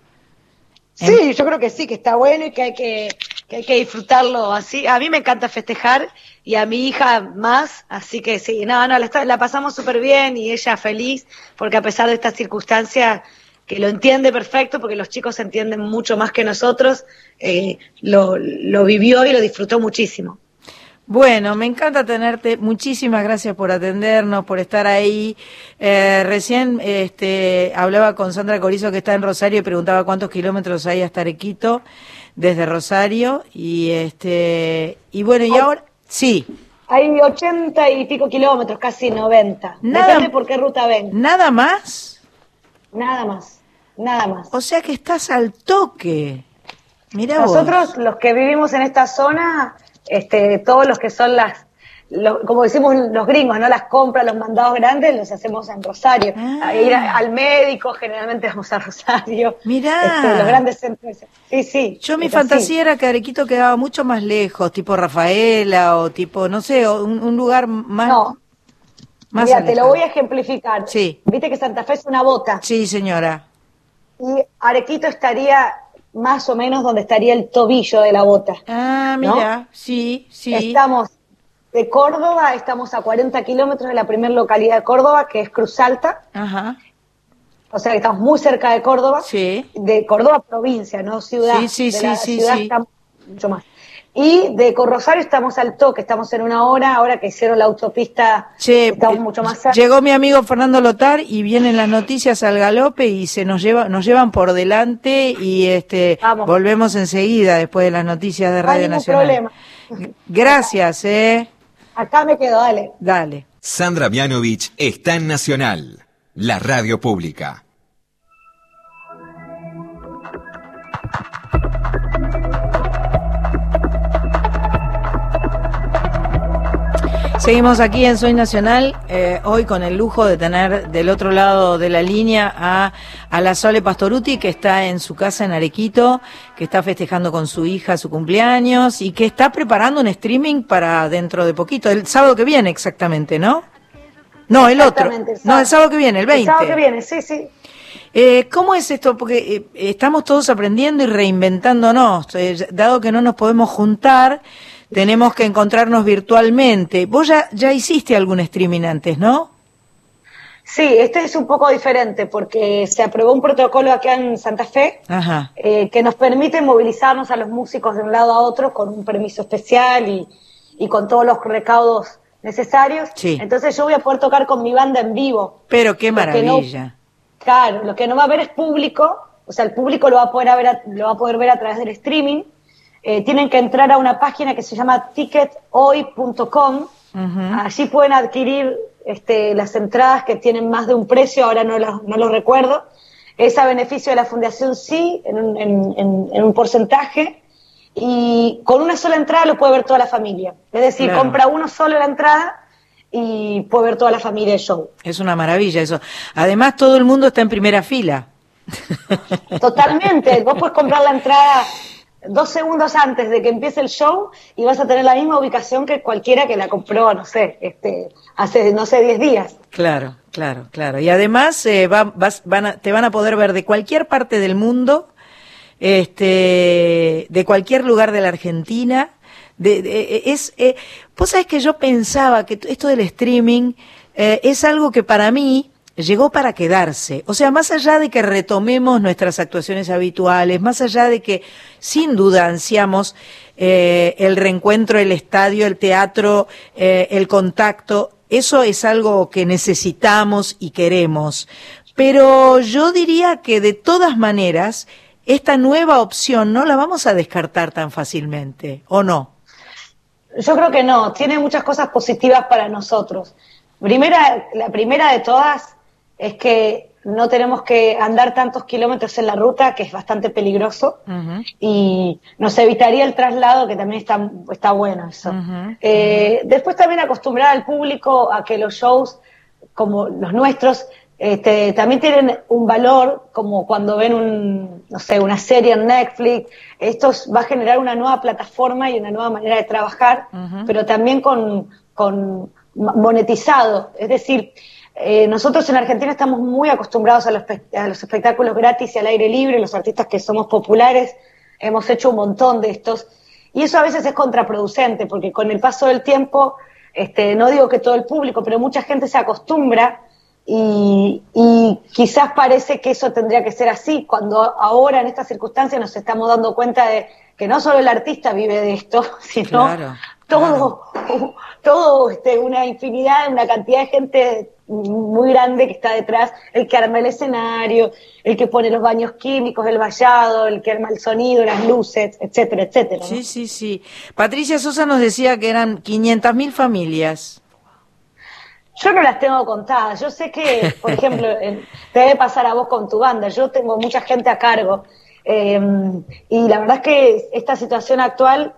Sí, yo creo que sí, que está bueno y que hay que, que hay que disfrutarlo así. A mí me encanta festejar y a mi hija más, así que sí, no, no, la, la pasamos súper bien y ella feliz, porque a pesar de estas circunstancias, que lo entiende perfecto, porque los chicos entienden mucho más que nosotros, eh, lo, lo vivió y lo disfrutó muchísimo. Bueno, me encanta tenerte. Muchísimas gracias por atendernos, por estar ahí. Eh, recién este, hablaba con Sandra Corizo, que está en Rosario, y preguntaba cuántos kilómetros hay hasta Arequito desde Rosario. Y este y bueno, y ahora sí, Hay ochenta y pico kilómetros, casi noventa. Nada- Depende por qué ruta ven. nada más. Nada más, nada más. O sea que estás al toque. Mira vos. Nosotros, los que vivimos en esta zona, este, todos los que son las, lo- como decimos los gringos, ¿no? Las compras, los mandados grandes, los hacemos en Rosario. Ah. A ir a- al médico, generalmente vamos a Rosario. Mirá. Este, los grandes centros. Sí, sí. Yo mi fantasía era que Arequito quedaba mucho más lejos, tipo Rafaela o tipo, no sé, un, un lugar más... No. más Mira, te lo voy a ejemplificar. Sí. Viste que Santa Fe es una bota. Sí, señora. Y Arequito estaría más o menos donde estaría el tobillo de la bota. Ah, ¿No? mira, sí, sí. Estamos de Córdoba, estamos a 40 kilómetros de la primera localidad de Córdoba, que es Cruz Alta. Ajá. O sea que estamos muy cerca de Córdoba. Sí. De Córdoba provincia, no ciudad. Sí, sí, De sí, la sí, ciudad sí. estamos mucho más. Y de Corrosario estamos al toque, estamos en una hora, ahora que hicieron la autopista, Che, estamos eh, mucho más cerca. llegó mi amigo Fernando Lotar y vienen las noticias al galope y se nos lleva, nos llevan por delante y este Vamos. volvemos enseguida después de las noticias de No hay Radio ningún Nacional. problema. Gracias, eh. Acá me quedo, dale. Dale. Sandra Mianovich está en Nacional, la radio pública. Seguimos aquí en Soy Nacional, eh, hoy con el lujo de tener del otro lado de la línea a, a la Sole Pastoruti, que está en su casa en Arequito, que está festejando con su hija su cumpleaños y que está preparando un streaming para dentro de poquito, el sábado que viene exactamente, ¿no? No, el otro. Exactamente, el No, el sábado que viene, el 20. El sábado que viene, sí, sí. Eh, ¿Cómo es esto? Porque eh, estamos todos aprendiendo y reinventándonos. Eh, dado que no nos podemos juntar, tenemos que encontrarnos virtualmente. Vos ya, ya hiciste algún streaming antes, ¿no? Sí, este es un poco diferente porque se aprobó un protocolo acá en Santa Fe Ajá. eh, que nos permite movilizarnos a los músicos de un lado a otro con un permiso especial y, y con todos los recaudos necesarios. Sí. Entonces yo voy a poder tocar con mi banda en vivo. Pero qué no- maravilla. Claro, lo que no va a haber es público, o sea, el público lo va a poder, ver a- lo va a poder ver a través del streaming, eh, tienen que entrar a una página que se llama tickethoy.com. Allí pueden adquirir este, las entradas que tienen más de un precio, ahora no, no lo recuerdo. Es a beneficio de la Fundación Sí, en un, en, un porcentaje, y con una sola entrada lo puede ver toda la familia. Es decir, compra uno solo la entrada y puede ver toda la familia el show. Es una maravilla eso. Además, todo el mundo está en primera fila. Totalmente. Vos puedes comprar la entrada dos segundos antes de que empiece el show y vas a tener la misma ubicación que cualquiera que la compró, no sé, este, hace, no sé, 10 días. Claro, claro, claro. Y además eh, van te van a poder ver de cualquier parte del mundo, este, de cualquier lugar de la Argentina. De, eh, es, eh, vos sabés que yo pensaba que esto del streaming eh, es algo que para mí llegó para quedarse. O sea, más allá de que retomemos nuestras actuaciones habituales, más allá de que sin duda ansiamos eh, el reencuentro, el estadio, el teatro, eh, el contacto, eso es algo que necesitamos y queremos. Pero yo diría que de todas maneras, esta nueva opción no la vamos a descartar tan fácilmente, ¿o no? Yo creo que no, tiene muchas cosas positivas para nosotros. Primera, la primera de todas es que no tenemos que andar tantos kilómetros en la ruta, que es bastante peligroso, y nos evitaría el traslado, que también está, está bueno eso. Eh, después también acostumbrar al público a que los shows, como los nuestros, este, también tienen un valor, como cuando ven un, no sé, una serie en Netflix. Esto va a generar una nueva plataforma y una nueva manera de trabajar, pero también con, con monetizado. Es decir, eh, nosotros en Argentina estamos muy acostumbrados a los, espectáculos gratis y al aire libre, los artistas que somos populares hemos hecho un montón de estos y eso a veces es contraproducente porque con el paso del tiempo, este, no digo que todo el público, pero mucha gente se acostumbra y, y, quizás parece que eso tendría que ser así, cuando ahora en estas circunstancias nos estamos dando cuenta de que no solo el artista vive de esto, sino todo, todo este, una infinidad, una cantidad de gente muy grande que está detrás, el que arma el escenario, el que pone los baños químicos, el vallado, el que arma el sonido, las luces, etcétera, etcétera. Sí, sí, sí. Patricia Sosa nos decía que eran 500.000 familias. Yo no las tengo contadas. Yo sé que, por ejemplo, te debe pasar a vos con tu banda. Yo tengo mucha gente a cargo. Eh, y la verdad es que esta situación actual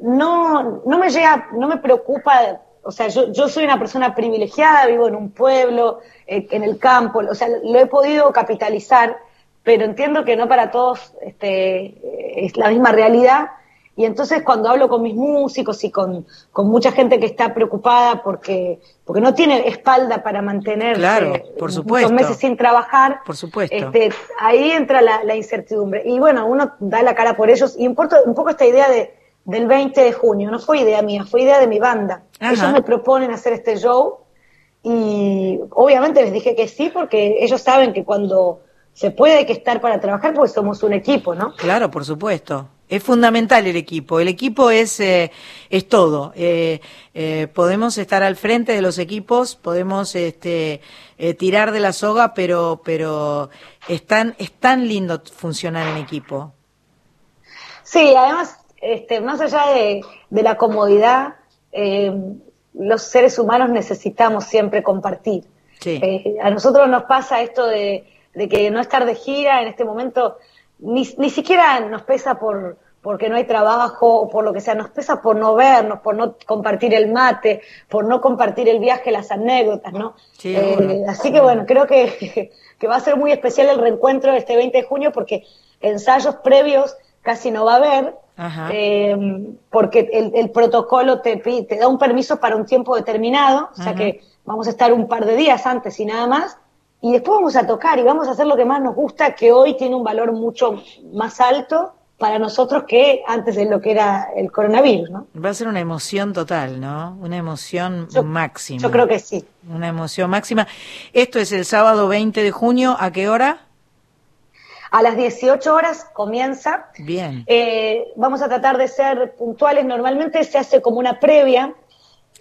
no, no me llega, no me preocupa o sea, yo, yo soy una persona privilegiada, vivo en un pueblo, eh, en el campo, o sea, lo he podido capitalizar, pero entiendo que no para todos este, es la misma realidad. Y entonces cuando hablo con mis músicos y con, con mucha gente que está preocupada porque, porque no tiene espalda para mantener claro, por supuesto. meses sin trabajar, por supuesto. Este, ahí entra la, la, incertidumbre. Y bueno, uno da la cara por ellos y importa un poco esta idea de, del 20 de junio. No fue idea mía, fue idea de mi banda. Ellos me proponen hacer este show y obviamente les dije que sí porque ellos saben que cuando se puede hay que estar para trabajar porque somos un equipo, ¿no? Claro, por supuesto. Es fundamental el equipo. El equipo es, eh, es todo. Eh, eh, podemos estar al frente de los equipos, podemos este, tirar de la soga, pero, pero es, tan, es tan lindo funcionar en equipo. Sí, además este, más allá de, la comodidad, eh, los seres humanos necesitamos siempre compartir. Eh, a nosotros nos pasa esto de, que no estar de gira en este momento, ni, ni siquiera nos pesa por porque no hay trabajo o por lo que sea, nos pesa por no vernos, por no compartir el mate, por no compartir el viaje, las anécdotas, ¿no? Eh, así que bueno, creo que, que va a ser muy especial el reencuentro este 20 de junio porque ensayos previos casi no va a haber, eh, porque el, el, protocolo te, te da un permiso para un tiempo determinado, o sea que vamos a estar un par de días antes y nada más, y después vamos a tocar y vamos a hacer lo que más nos gusta, que hoy tiene un valor mucho más alto para nosotros que antes de lo que era el coronavirus, ¿no? Va a ser una emoción total, ¿no? Una emoción máxima. Yo creo que sí. Una emoción máxima. Esto es el sábado 20 de junio, ¿a qué hora? A las 18 horas comienza. Bien. Eh, vamos a tratar de ser puntuales. Normalmente se hace como una previa,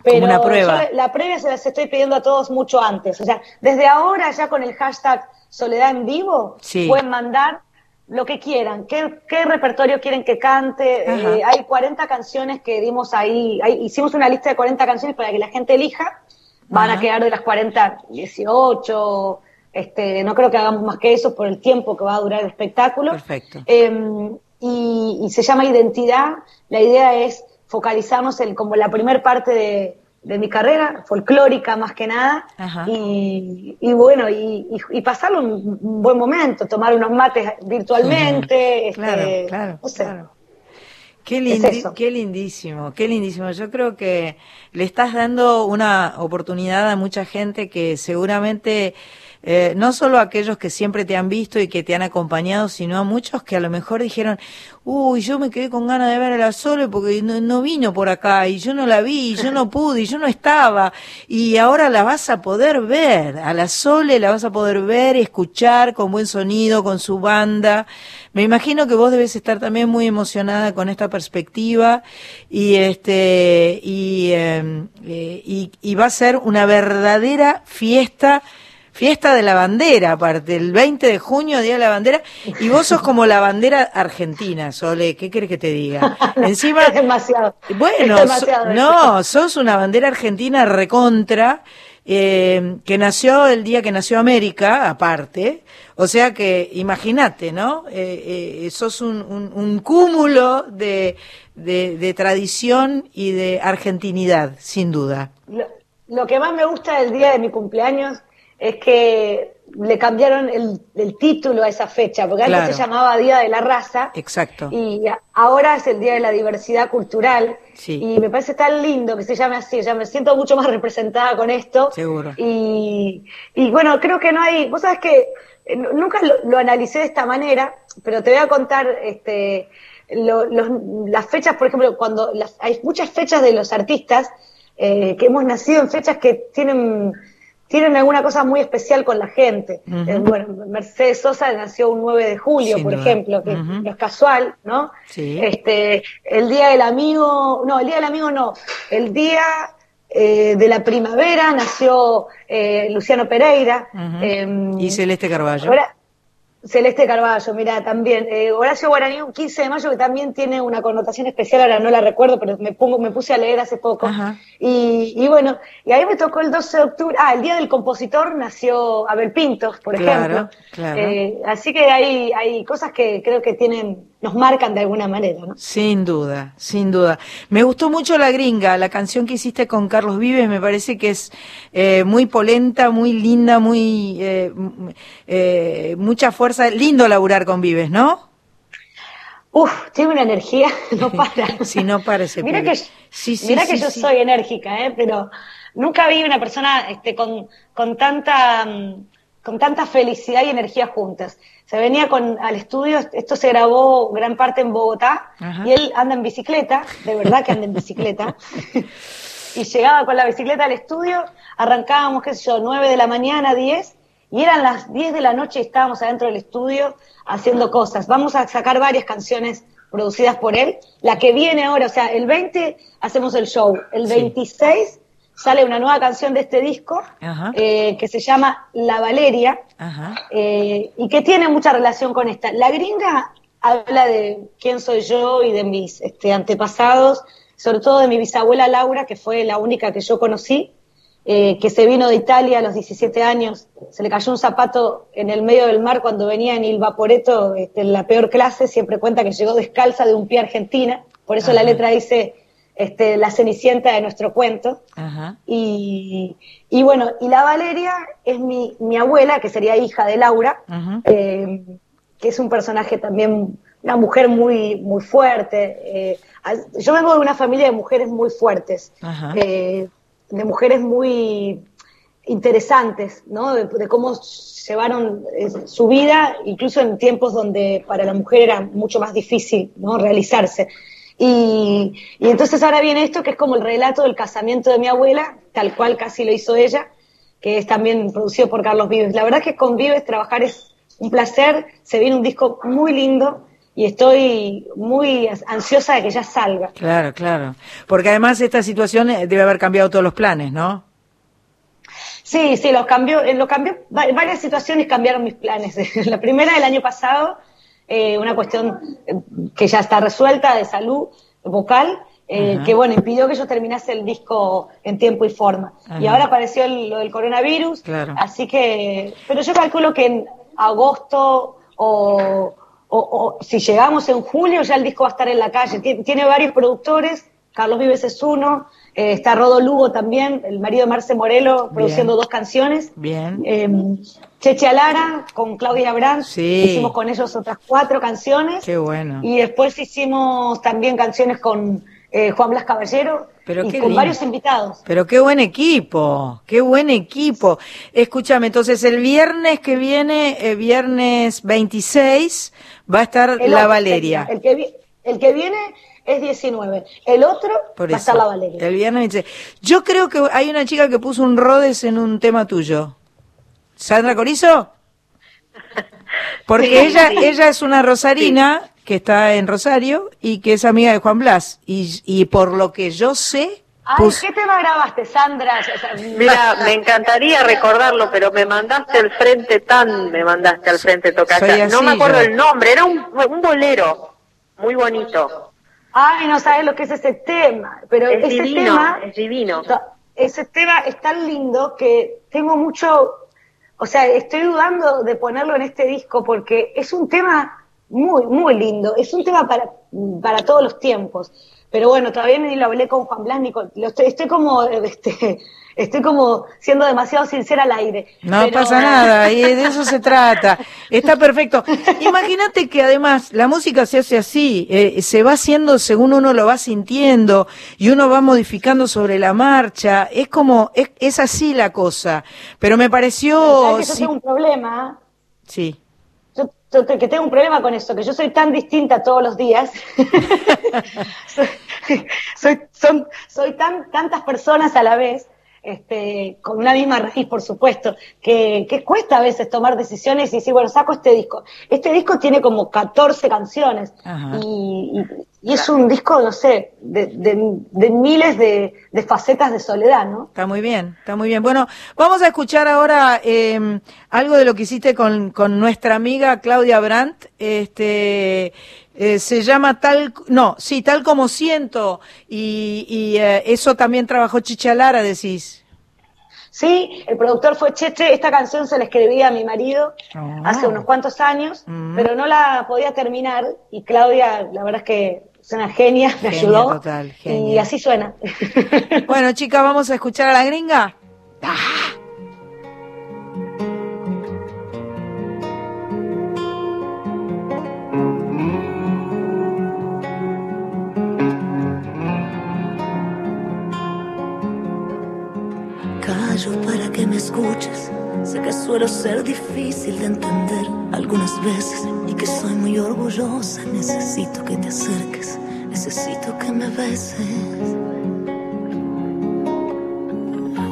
pero una prueba. la previa se las estoy pidiendo a todos mucho antes. O sea, desde ahora ya con el hashtag Soledad en Vivo pueden mandar lo que quieran, qué, qué repertorio quieren que cante. Eh, hay 40 canciones que dimos ahí, ahí- hicimos una lista de 40 canciones para que la gente elija. Van Ajá. a quedar de las 40, 18. Este, no creo que hagamos más que eso por el tiempo que va a durar el espectáculo. Perfecto. Eh, y, y se llama Identidad. La idea es focalizarnos en como la primer parte de, de mi carrera, folclórica más que nada, y, y bueno, y, y, pasarlo un, buen momento, tomar unos mates virtualmente, este, Claro, claro, no sé. claro. Qué, lindi- qué lindísimo, qué lindísimo. Yo creo que le estás dando una oportunidad a mucha gente que seguramente, eh, no solo a aquellos que siempre te han visto y que te han acompañado, sino a muchos que a lo mejor dijeron, uy, yo me quedé con ganas de ver a la Sole porque no, no vino por acá y yo no la vi, y yo no pude, y yo no estaba. Y ahora la vas a poder ver, a la Sole la vas a poder ver, escuchar con buen sonido, con su banda. Me imagino que vos debes estar también muy emocionada con esta perspectiva y este y, eh, eh, y, y va a ser una verdadera fiesta fiesta de la bandera aparte el 20 de junio día de la bandera y vos sos como la bandera argentina Sole qué querés que te diga encima Es demasiado. bueno, Es demasiado so- no, sos una bandera argentina recontra, eh, que nació el día que nació América, aparte. O sea que, imagínate, ¿no? Eh, eh, sos un, un- un cúmulo de, de, de tradición y de argentinidad, sin duda. Lo, lo que más me gusta del día de mi cumpleaños es que le cambiaron el, el título a esa fecha, porque antes se llamaba Día de la Raza Exacto. y ahora es el Día de la Diversidad Cultural Sí. y me parece tan lindo que se llame así, ya me siento mucho más representada con esto. Seguro. Y, y bueno, creo que no hay, vos sabes que eh, nu- nunca lo, lo analicé de esta manera, pero te voy a contar este, lo- los- las fechas, por ejemplo, cuando las- hay muchas fechas de los artistas eh, que hemos nacido en fechas que tienen tienen alguna cosa muy especial con la gente. Eh, bueno, Mercedes Sosa nació un 9 de julio, Sin por duda. ejemplo, que no es casual, ¿no? Sí. Este, el Día del Amigo, no, el Día del Amigo no, el Día eh, de la Primavera nació eh, Luciano Pereira. Em, y Celeste Carballo. Ahora, Celeste Carballo, mira, también. Eh, Horacio Guaraní, un 15 de mayo, que también tiene una connotación especial, ahora no la recuerdo, pero me, pongo, me puse a leer hace poco. Y, y bueno, y ahí me tocó el 12 de octubre. Ah, el día del compositor nació Abel Pintos, por Claro, ejemplo. claro. Eh, así que hay, hay cosas que creo que tienen, nos marcan de alguna manera, ¿no? Sin duda, sin duda. Me gustó mucho La Gringa, la canción que hiciste con Carlos Vives, me parece que es eh, muy polenta, muy linda, muy eh, eh, mucha fuerza. Lindo laburar con Vives, ¿no? Uf, tiene una energía, no para. Si no parece. Mira que, sí, sí, mira sí, que yo soy enérgica, ¿eh? pero nunca vi una persona este, con, con, tanta, mm, con tanta felicidad y energía juntas. Se venía con, al estudio, esto se grabó gran parte en Bogotá, Ajá. y él anda en bicicleta, de verdad que anda en bicicleta, y llegaba con la bicicleta al estudio, arrancábamos, qué sé yo, 9 de la mañana, 10, y eran las 10 de la noche y estábamos adentro del estudio haciendo cosas. Vamos a sacar varias canciones producidas por él. La que viene ahora, o sea, el 20 hacemos el show, el Sí. 26 sale una nueva canción de este disco eh, que se llama La Valeria eh, y que tiene mucha relación con esta. La gringa habla de quién soy yo y de mis este, antepasados, sobre todo de mi bisabuela Laura, que fue la única que yo conocí, eh, que se vino de Italia a los 17 años, se le cayó un zapato en el medio del mar cuando venía en Il Vaporetto, este, en la peor clase, siempre cuenta que llegó descalza de un pie Argentina, por eso la letra dice este, la cenicienta de nuestro cuento. Ajá. Y, y bueno, y la Valeria es mi, mi abuela, que sería hija de Laura, eh, que es un personaje también, una mujer muy, muy fuerte. eh, yo vengo de una familia de mujeres muy fuertes, eh, de mujeres muy interesantes, ¿no? De, de cómo llevaron eh, su vida, incluso en tiempos donde para la mujer era mucho más difícil, ¿no? Realizarse. Y, y entonces ahora viene esto que es como el relato del casamiento de mi abuela, tal cual casi lo hizo ella, que es también producido por Carlos Vives. La verdad es que con Vives trabajar es un placer, se viene un disco muy lindo y estoy muy ansiosa de que ya salga. Claro, claro. Porque además esta situación eh, debe haber cambiado todos los planes, ¿no? Sí, sí, los cambió, eh, lo cambió, va- varias situaciones cambiaron mis planes. La primera del año pasado, eh, una cuestión eh, que ya está resuelta de salud vocal, eh, que bueno, impidió que yo terminase el disco en tiempo y forma. Y ahora apareció el- lo del coronavirus, Claro. así que, pero yo calculo que en agosto o, o- o si llegamos en julio ya el disco va a estar en la calle. Tien- Tiene varios productores, Carlos Vives es uno, eh, está Rodo Lugo también, el marido de Marce Morelo, produciendo dos canciones. Bien. Eh, Cheche Alara con Claudia Brandt, Sí. hicimos con ellos otras cuatro canciones. Qué bueno. Y después hicimos también canciones con eh, Juan Blas Caballero Pero y con lindo. varios invitados. Pero qué buen equipo, qué buen equipo. Escúchame, entonces el viernes que viene, eh, viernes 26, va a estar El la Valeria. El que, el que viene es 19. El otro Por va a eso, estar la Valeria. el viernes 26. Yo creo que hay una chica que puso un Rodes en un tema tuyo. ¿Sandra Corizo? Porque Sí, ella, sí. ella es una rosarina que está en Rosario y que es amiga de Juan Blas. Y, y por lo que yo sé, Ay, ¿qué tema grabaste, Sandra? O sea, Mira, me encantaría recordarlo, pero me mandaste al frente tan, me mandaste al frente así No me acuerdo yo. el nombre, era un, un bolero muy bonito. Ay, no sabes lo que es ese tema. Pero Es ese divino, tema, es divino. ese tema es tan lindo que tengo mucho, o sea, estoy dudando de ponerlo en este disco porque es un tema muy, muy lindo. Es un tema para, para todos los tiempos. Pero bueno, todavía ni lo hablé con Juan Blas ni con, lo estoy, estoy como, este, estoy como siendo demasiado sincera al aire. No Pero- pasa nada, y de eso se trata. Está perfecto. Imagínate que además la música se hace así, eh, se va haciendo según uno lo va sintiendo y uno va modificando sobre la marcha. Es como, es, es así la cosa. Pero me pareció... ¿Sabes que yo sí- tengo un problema? sí. Yo, que tengo un problema con eso, que yo soy tan distinta todos los días. soy, soy, son, soy tan, tantas personas a la vez, este, con una misma raíz, por supuesto, que, que cuesta a veces tomar decisiones y decir, bueno, saco este disco. Este disco tiene como 14 canciones y, y- y es un disco, no sé, de, de- de miles de, de facetas de soledad, ¿no? Está muy bien, está muy bien. Bueno, vamos a escuchar ahora eh, algo de lo que hiciste con, con nuestra amiga Claudia Brandt. Este eh, se llama tal, no, sí, tal como siento. Y, y eh, eso también trabajó Chicha Lara, decís. Sí, el productor fue Cheche, esta canción se la escribí a mi marido Ah. hace unos cuantos años, Mm. pero no la podía terminar y Claudia, la verdad es que es una genia, me Genia ayudó total, y así suena. Bueno, chicas, vamos a escuchar a la gringa. Callo para que me escuches. Sé que suelo ser difícil de entender algunas veces que soy muy orgullosa. Necesito que te acerques, necesito que me beses.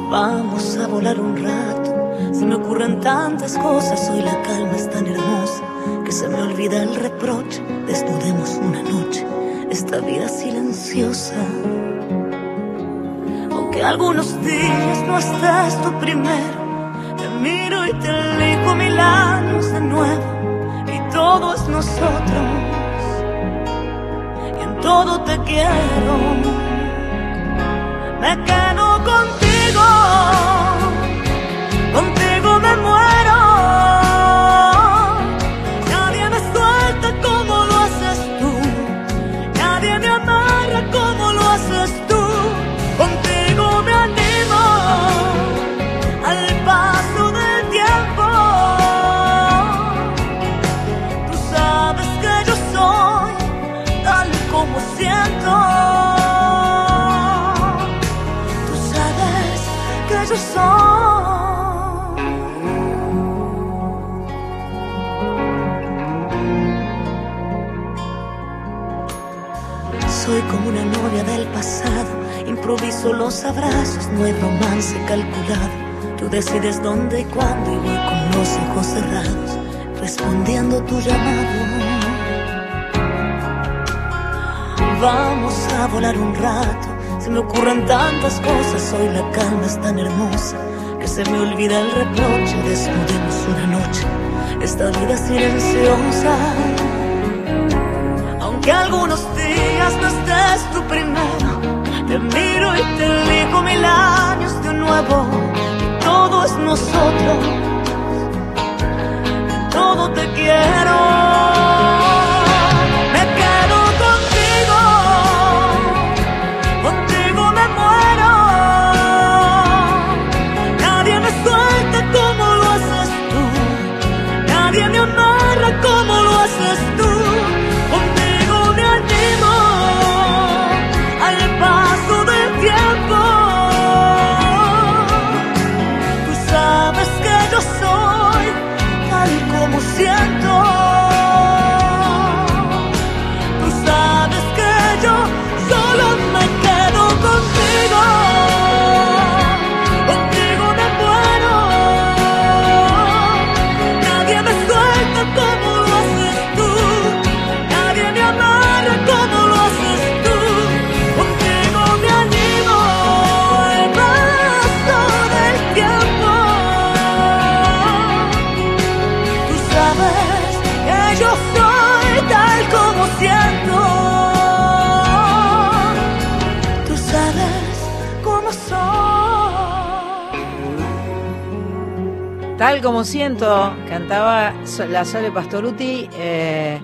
Vamos a volar un rato. Se me ocurren tantas cosas. Hoy la calma es tan hermosa que se me olvida el reproche. Desnudemos una noche esta vida silenciosa. Aunque algunos días no estés tú primero, te miro y te elijo mil años de nuevo. Y todo es nosotros, y en todo te quiero. Me quedo contigo, contigo me muero. Los abrazos, no hay romance calculado. Tú decides dónde y cuándo y voy con los ojos cerrados, respondiendo tu llamado. Vamos a volar un rato, se me ocurren tantas cosas, hoy la calma es tan hermosa que se me olvida el reproche, desnudemos una noche, esta vida silenciosa. Aunque algunos días no estés tú primero, te miro y te elijo mil años de nuevo. Y todo es nosotros, en todo te quiero. Como siento, cantaba la Sole Pastoruti. Eh,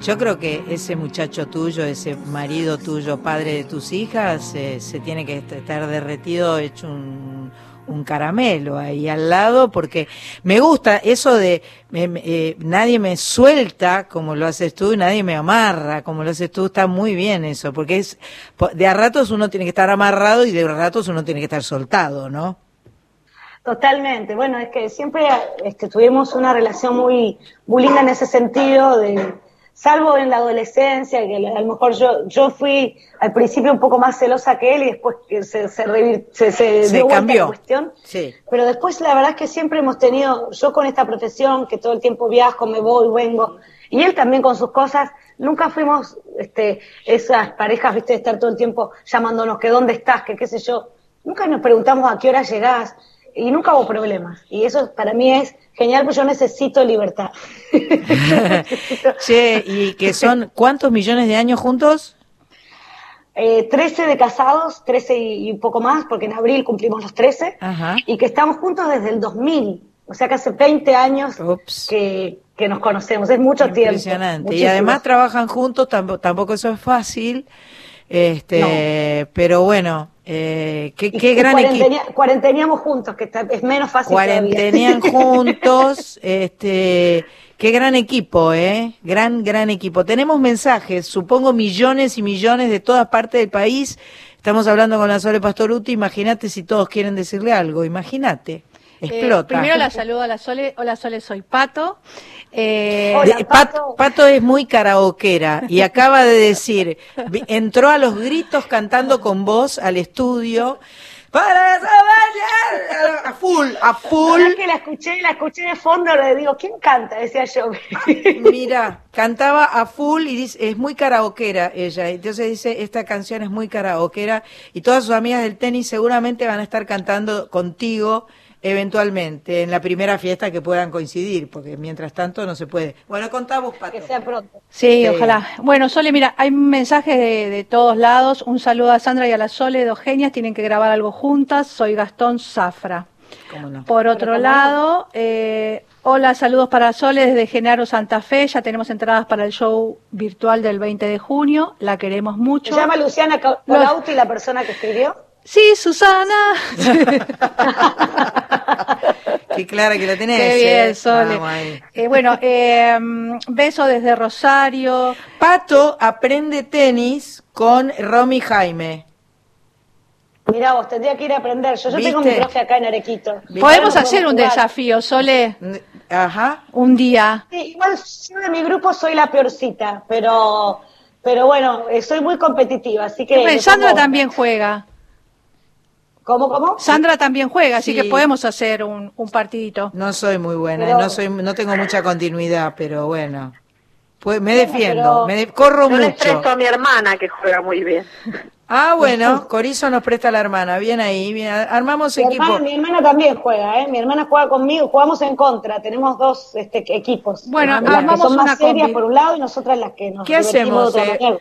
yo creo que ese muchacho tuyo, ese marido tuyo, padre de tus hijas, eh, se tiene que estar derretido, hecho un, caramelo ahí al lado, porque me gusta eso de eh, nadie me suelta como lo haces tú y nadie me amarra como lo haces tú, está muy bien eso, porque es de a ratos uno tiene que estar amarrado y de ratos uno tiene que estar soltado, ¿no? Totalmente. Bueno, es que siempre este, tuvimos una relación muy, muy linda en ese sentido, de, salvo en la adolescencia, que a lo mejor yo, yo fui al principio un poco más celosa que él y después que se, se, se, dio cambió. la cuestión. Sí. Pero después la verdad es que siempre hemos tenido, yo con esta profesión, que todo el tiempo viajo, me voy, vengo, y él también con sus cosas, nunca fuimos este, esas parejas, viste, de estar todo el tiempo llamándonos que dónde estás, que qué sé yo. Nunca nos preguntamos a qué hora llegás y nunca hubo problemas. Y eso para mí es genial, porque yo necesito libertad. che, ¿y que son cuántos millones de años juntos? Eh, 13 de casados, 13 y, un poco más, porque en abril cumplimos los 13, y que estamos juntos desde el 2000, o sea que hace 20 años que, que, nos conocemos, es mucho tiempo. Impresionante, y además trabajan juntos, tampoco, tampoco eso es fácil, este, pero bueno, eh, qué, gran equipo. Cuarenteníamos juntos, que es menos fácil. Cuarentenían juntos, este, qué gran equipo, eh, gran, gran equipo. Tenemos mensajes, supongo millones y millones de todas partes del país. Estamos hablando con la Sole Pastoruti, imagínate si todos quieren decirle algo, imagínate. Eh, Explota. primero la saludo a la Sole. Hola Sole, soy Pato. Eh, Pato. es muy karaokera y acaba de decir, entró a los gritos cantando con voz al estudio. Para a full, a full. que la escuché, la escuché de fondo, le digo, ¿quién canta? Decía yo. Mira, cantaba a full y dice, es muy karaokera ella. Entonces dice, esta canción es muy karaokera y todas sus amigas del tenis seguramente van a estar cantando contigo eventualmente en la primera fiesta que puedan coincidir, porque mientras tanto no se puede. Bueno, contamos, Pato. Que sea pronto. Sí, ojalá. Bueno, Sole, mira, hay mensajes de, de, todos lados. Un saludo a Sandra y a la Sole, dos genias, tienen que grabar algo juntas. Soy Gastón Zafra. Por otro lado, eh, hola, saludos para Sole desde Genaro Santa Fe. Ya tenemos entradas para el show virtual del 20 de junio. La queremos mucho. ¿Se llama Luciana Colauti la persona que escribió? Sí, Susana. Qué clara que la tenés. Qué bien, ¿eh? Sole. Eh, bueno, eh, beso desde Rosario. Pato aprende tenis con Romy Jaime. Mira vos, tendría que ir a aprender. Yo, yo tengo mi profe acá en Arequito. Podemos hacer un desafío, Sole. Ajá. Un día. Sí, igual yo de mi grupo soy la peorcita, pero, pero bueno, soy muy competitiva, así que... Sandra también juega. ¿Cómo, cómo? Sandra también juega, así que podemos hacer un, un, partidito. No soy muy buena, no soy, no tengo mucha continuidad, pero bueno. Pues me defiendo, me corro yo mucho. le presto a mi hermana que juega muy bien. Ah, bueno, Corizo nos presta la hermana, bien ahí, bien, armamos mi equipo. Hermana, mi hermana también juega, ¿eh? Mi hermana juega conmigo, jugamos en contra, tenemos dos este, equipos. Bueno, las armamos que son una más serias combi. por un lado y nosotras las que nos ¿Qué hacemos? de eh?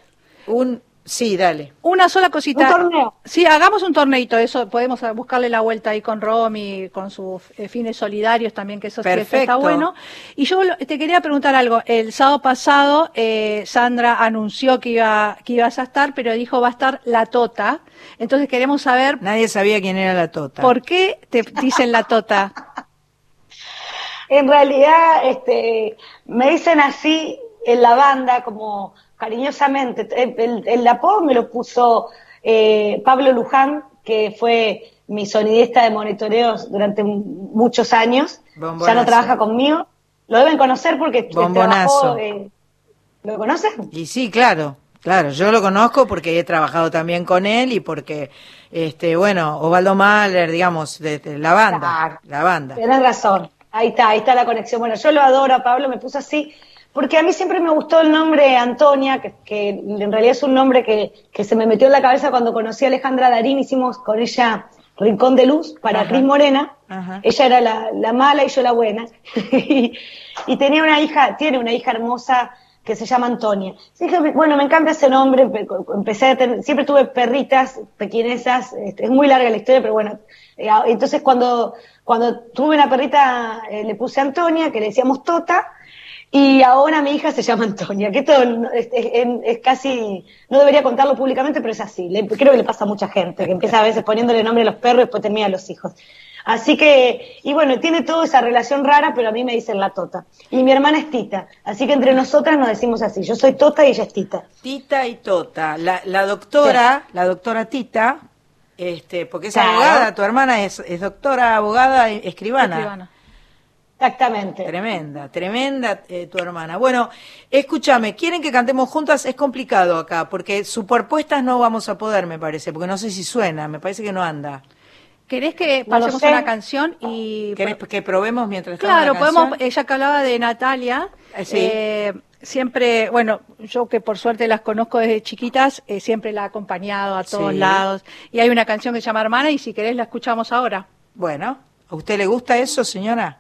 un, sí, dale. Una sola cosita. Un torneo. Sí, hagamos un torneito, eso podemos buscarle la vuelta ahí con Romy, con sus eh, fines solidarios también, que eso sí Perfecto. está bueno. Y yo te quería preguntar algo. El sábado pasado eh, Sandra anunció que iba que ibas a estar, pero dijo va a estar la Tota. Entonces queremos saber Nadie sabía quién era la Tota. por qué te dicen la Tota. En realidad, este, me dicen así en la banda, como cariñosamente. El, el- el apodo me lo puso eh, Pablo Luján, que fue mi sonidista de monitoreos durante muchos años. Ya no trabaja conmigo. Lo deben conocer porque Bombonazo. trabajó. eh, ¿Lo conocen? Y sí, claro, claro, yo lo conozco porque he trabajado también con él y porque, este, bueno, Osvaldo Mahler, digamos, de, de la banda, Claro. la banda. Tienes razón. Ahí está, ahí está la conexión. Bueno, yo lo adoro a Pablo, me puso así, porque a mí siempre me gustó el nombre Antonia, que, que en realidad es un nombre que, que se me metió en la cabeza cuando conocí a Alejandra Darín, hicimos con ella Rincón de Luz para Ajá. Cris Morena. Ajá. Ella era la, la mala y yo la buena. y, y tenía una hija, tiene una hija hermosa que se llama Antonia. Dije, bueno, me encanta ese nombre, empe- empecé a tener, siempre tuve perritas pequinesas, este, es muy larga la historia, pero bueno, eh, entonces cuando, cuando tuve una perrita eh, le puse Antonia, que le decíamos Tota, y ahora mi hija se llama Antonia, que esto es, es- es casi, no debería contarlo públicamente, pero es así, le- creo que le pasa a mucha gente, que empieza a veces poniéndole nombre a los perros y después termina a los hijos. Así que, y bueno, tiene toda esa relación rara, pero a mí me dicen la Tota. Y mi hermana es Tita, así que entre nosotras nos decimos así, yo soy Tota y ella es Tita. Tita y Tota. La, la doctora, la doctora Tita, este, porque es Claro. abogada, tu hermana es, es doctora, abogada, escribana. Escribana. Exactamente. Tremenda, tremenda eh, tu hermana. Bueno, escúchame, quieren que cantemos juntas, es complicado acá, porque superpuestas no vamos a poder, me parece, porque no sé si suena, me parece que no anda. ¿Querés que No pasemos sé. una canción y ¿Querés que probemos mientras Claro, la podemos, canción? ella que hablaba de Natalia, Eh, sí. eh, siempre, bueno, yo que por suerte las conozco desde chiquitas, eh, siempre la he acompañado a todos Sí. lados. Y hay una canción que se llama Hermana y si querés la escuchamos ahora. Bueno, ¿a usted le gusta eso, señora?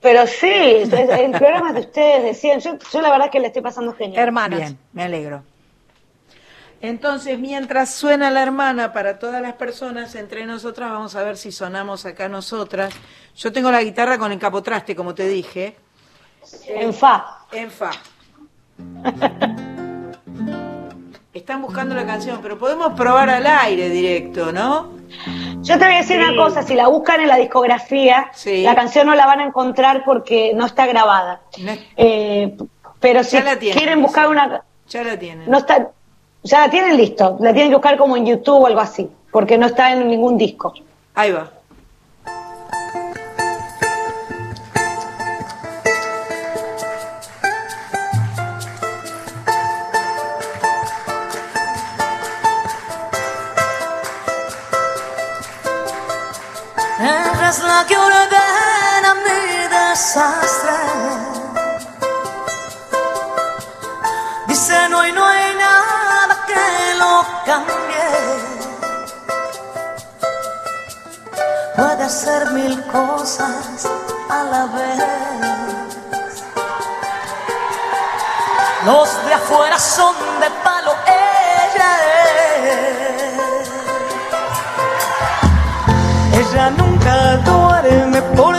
Pero sí, es- en programas de ustedes decían, yo, yo la verdad que le estoy pasando genial. Hermanas. Bien, me alegro. Entonces, mientras suena la hermana para todas las personas, entre nosotras vamos a ver si sonamos acá nosotras. Yo tengo la guitarra con el capotraste, como te dije, En fa. en fa. Están buscando la canción, pero podemos probar al aire directo, ¿no? Yo te voy a decir una cosa, si la buscan en la discografía, Sí. la canción no la van a encontrar porque no está grabada. No Eh, pero si Ya la tienen, quieren buscar sí. una... Ya la tienen. No está, ya la tienen listo, la tienen que buscar como en YouTube o algo así, porque no está en ningún disco. Ahí va. La que ordena mi desastre. Dice no no hay nada que lo cambie. Puede hacer mil cosas a la vez. Los de afuera son de palo, ella es. Ella nunca duerme por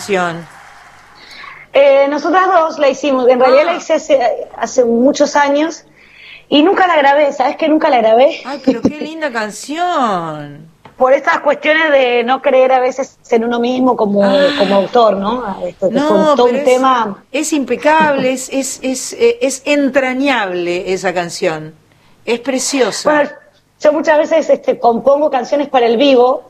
canción? Eh, nosotras dos la hicimos, en realidad la ah. hice hace, muchos años y nunca la grabé, ¿sabes que nunca la grabé? Ay, pero qué linda canción. Por estas cuestiones de no creer a veces en uno mismo como, ah. como autor, ¿no? Ah, no, todo un es, tema. Es impecable, es, es, es, eh, es, entrañable esa canción. Es preciosa. Bueno, yo muchas veces este, compongo canciones para el vivo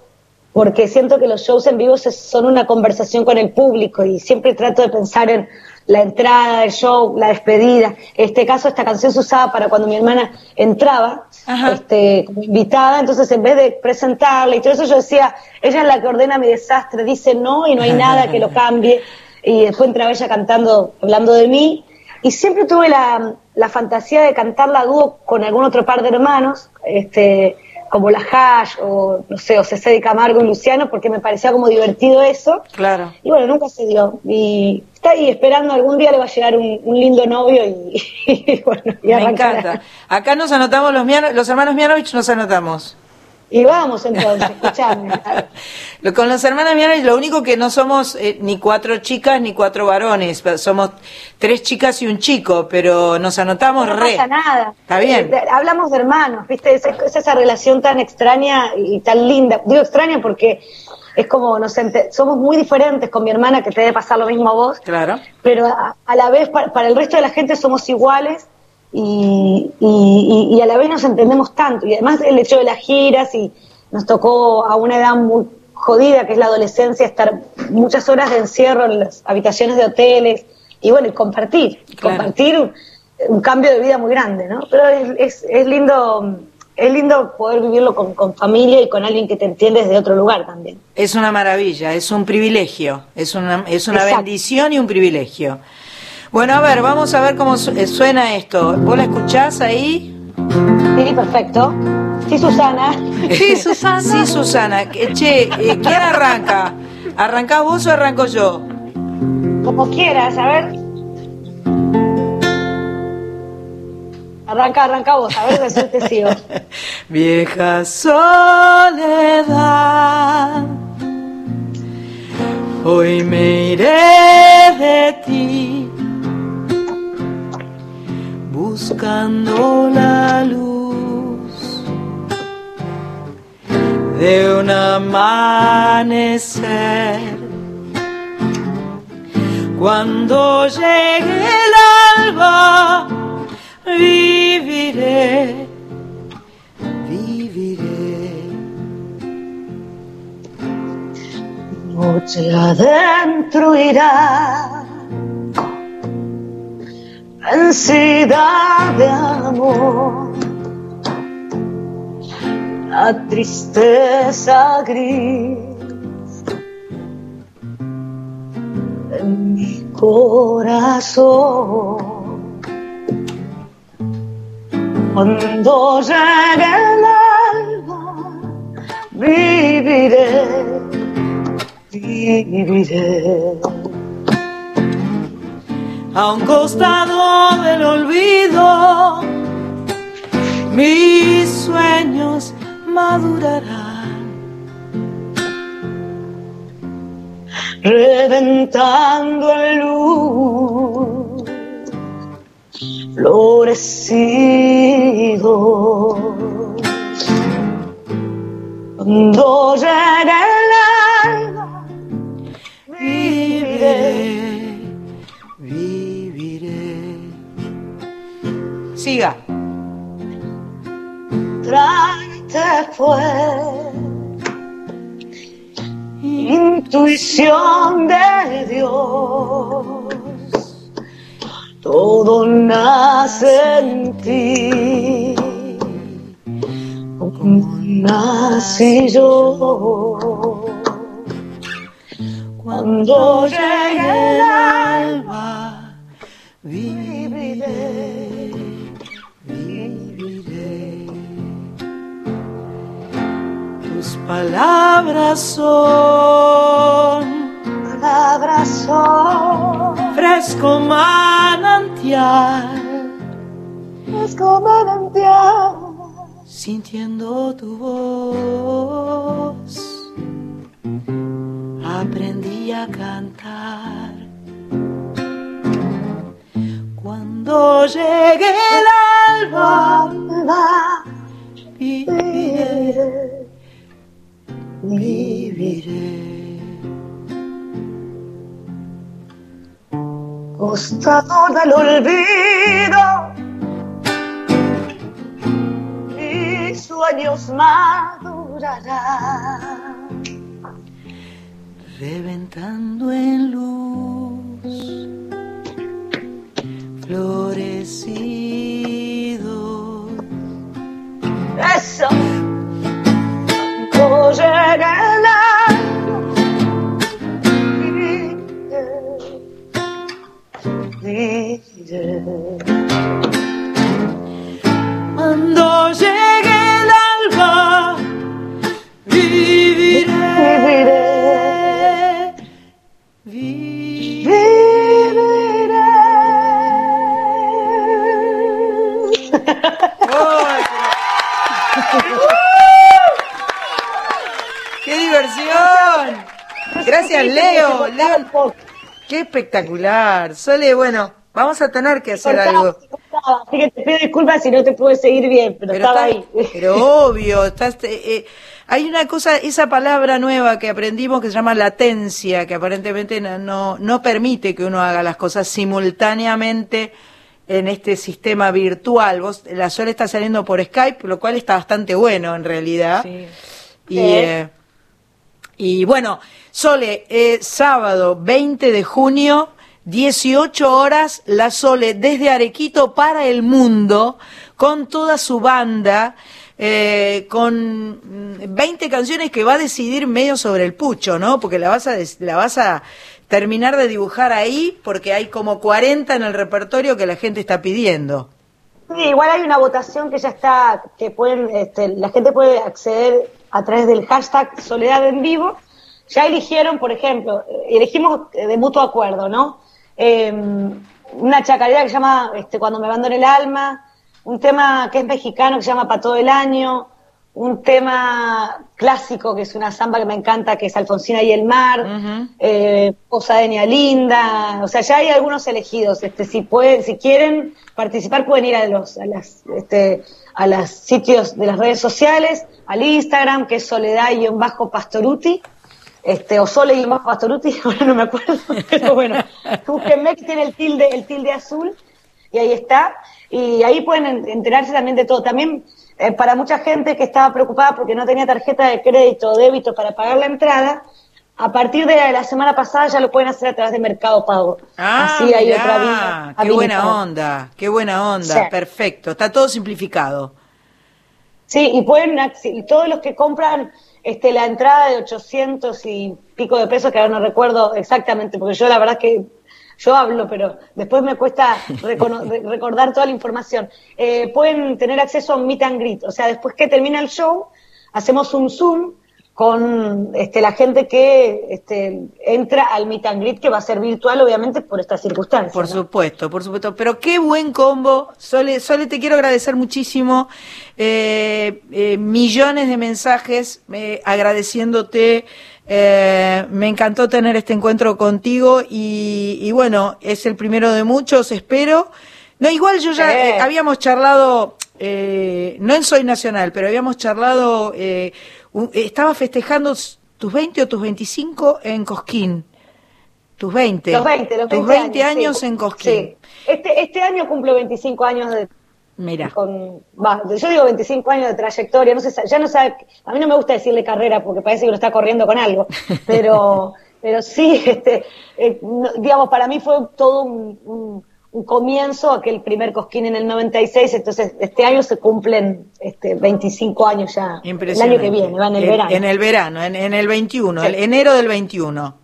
porque siento que los shows en vivo son una conversación con el público y siempre trato de pensar en la entrada del show, la despedida. En este caso, esta canción se usaba para cuando mi hermana entraba este, como invitada, entonces en vez de presentarla y todo eso, yo decía, ella es la que ordena mi desastre, dice no y no hay nada que lo cambie. Y después entraba ella cantando, hablando de mí. Y siempre tuve la, la fantasía de cantarla a dúo con algún otro par de hermanos. Este, como la Hash o no sé, o César de Camargo y Luciano, porque me parecía como divertido eso. Claro. Y bueno, nunca se dio. Y está ahí esperando, algún día le va a llegar un, lindo novio y, bueno, y Me encanta. Acá nos anotamos, los, los hermanos Mianovich nos anotamos. Y vamos entonces, escuchame. Con los hermanos Mianovich, lo único que no somos eh, ni cuatro chicas ni cuatro varones, somos tres chicas y un chico, pero nos anotamos no re. No pasa nada. Está bien. Eh, hablamos de hermanos, ¿viste? Es, esa relación tan extraña y tan linda. Digo extraña porque es como nos somos muy diferentes con mi hermana, que te debe pasar lo mismo a vos, Claro. pero a, a la vez pa- para, el resto de la gente somos iguales y, y- y- a la vez nos entendemos tanto. Y además el hecho de las giras y nos tocó a una edad muy jodida, que es la adolescencia, estar muchas horas de encierro en las habitaciones de hoteles y bueno, y compartir, Claro. compartir un, un cambio de vida muy grande, ¿no? Pero es, es, es lindo. Es lindo poder vivirlo con, con familia y con alguien que te entiende desde otro lugar también. Es una maravilla, es un privilegio, es una, es una Exacto. bendición y un privilegio. Bueno, a ver, vamos a ver cómo eh, suena esto. ¿Vos la escuchás ahí? Sí, perfecto. Sí, Susana. Sí, Susana. Sí, Susana. Que- Che, eh, ¿quién arranca? ¿Arrancás vos o arranco yo? Como quieras, a ver. Arranca, arranca vos, a ver, después te sigo. Vieja soledad, hoy me iré de ti, buscando la luz de un amanecer. Cuando llegue el alba, viviré viviré. Noche adentro irá, ansiedad de amor, la tristeza gris de mi corazón. Cuando llegue el alba, viviré, viviré. A un costado del olvido, mis sueños madurarán. reventando en luz, florecidos. Cuando llegue Siga. Tráete fue intuición de Dios. Todo nace en ti, como nací yo. Cuando llegue el alba, viviré. Palabras son palabras son fresco manantial, fresco manantial. sintiendo tu voz. Aprendí a cantar. Cuando llegue el alba, viviré. costado del olvido. Mis sueños madurarán. reventando en luz, florecido. Eso. Cuando Gracias, Leo. Leo. Qué espectacular. Sole, bueno, vamos a tener que hacer algo. así que te pido disculpas si no te pude seguir bien, pero, estaba ahí. Pero obvio, estás, eh, eh, hay una cosa, esa palabra nueva que aprendimos que se llama latencia, que aparentemente no, no permite que uno haga las cosas simultáneamente en este sistema virtual. Vos, la Sol está saliendo por Skype, lo cual está bastante bueno en realidad. Sí. Y, eh, y bueno, Sole, eh, sábado 20 de junio, 18 horas, la Sole desde Arequito para el mundo, con toda su banda. Eh, con 20 canciones que va a decidir medio sobre el pucho, ¿no? Porque la vas a, la vas a terminar de dibujar ahí porque hay como 40 en el repertorio que la gente está pidiendo. Sí, igual hay una votación que ya está, que pueden, este, la gente puede acceder a través del hashtag Soledad en Vivo. Ya eligieron, por ejemplo, elegimos de mutuo acuerdo, ¿no? Em, una chacarera que se llama este, Cuando me abandone el alma, un tema que es mexicano que se llama Para todo el año, un tema clásico que es una samba que me encanta, que es Alfonsina y el mar, uh de Linda, o sea, ya hay algunos elegidos. Este, si pueden, si quieren participar, pueden ir a los, a las, este, a los sitios de las redes sociales, al Instagram, que es Soledad-Pastoruti, este, o Sole-Pastoruti, ahora no me acuerdo, pero bueno, búsquenme que tiene el tilde, el tilde azul, y ahí está, y ahí pueden enterarse también de todo. También eh, para mucha gente que estaba preocupada porque no tenía tarjeta de crédito o débito para pagar la entrada, a partir de la semana pasada ya lo pueden hacer a través de Mercado Pago. Ah, Así hay otra vía. Qué buena onda, qué buena onda, perfecto, está todo simplificado. Sí, y pueden, todos los que compran este, la entrada de 800 y pico de pesos, que ahora no recuerdo exactamente, porque yo la verdad que yo hablo, pero después me cuesta recordar toda la información. Eh, pueden tener acceso a un meet and greet, o sea, después que termina el show, hacemos un Zoom con este, la gente que este, entra al meet and greet, que va a ser virtual, obviamente, por estas circunstancias. Por supuesto, por supuesto. Pero qué buen combo. Sole, Sole te quiero agradecer muchísimo. Eh, eh, millones de mensajes agradeciéndote eh, me encantó tener este encuentro contigo y, bueno, es el primero de muchos, espero. No, igual yo ya eh, habíamos charlado, eh, no en Soy Nacional, pero habíamos charlado, estaba festejando tus 20 o tus 25 en Cosquín. Tus 20. Los 20, los 20 tus 20 años, en Cosquín. Este, este año cumplo 25 años de Mira. Con, yo digo 25 años de trayectoria, no sé, ya no sabe, a mí no me gusta decirle carrera porque parece que lo está corriendo con algo, pero, pero sí, este, eh, digamos, para mí fue todo un, comienzo, aquel primer cosquín en el 96, entonces este año se cumplen este, 25 años ya. El año que viene, va en el verano. En el verano, en, el 21, el enero del 21.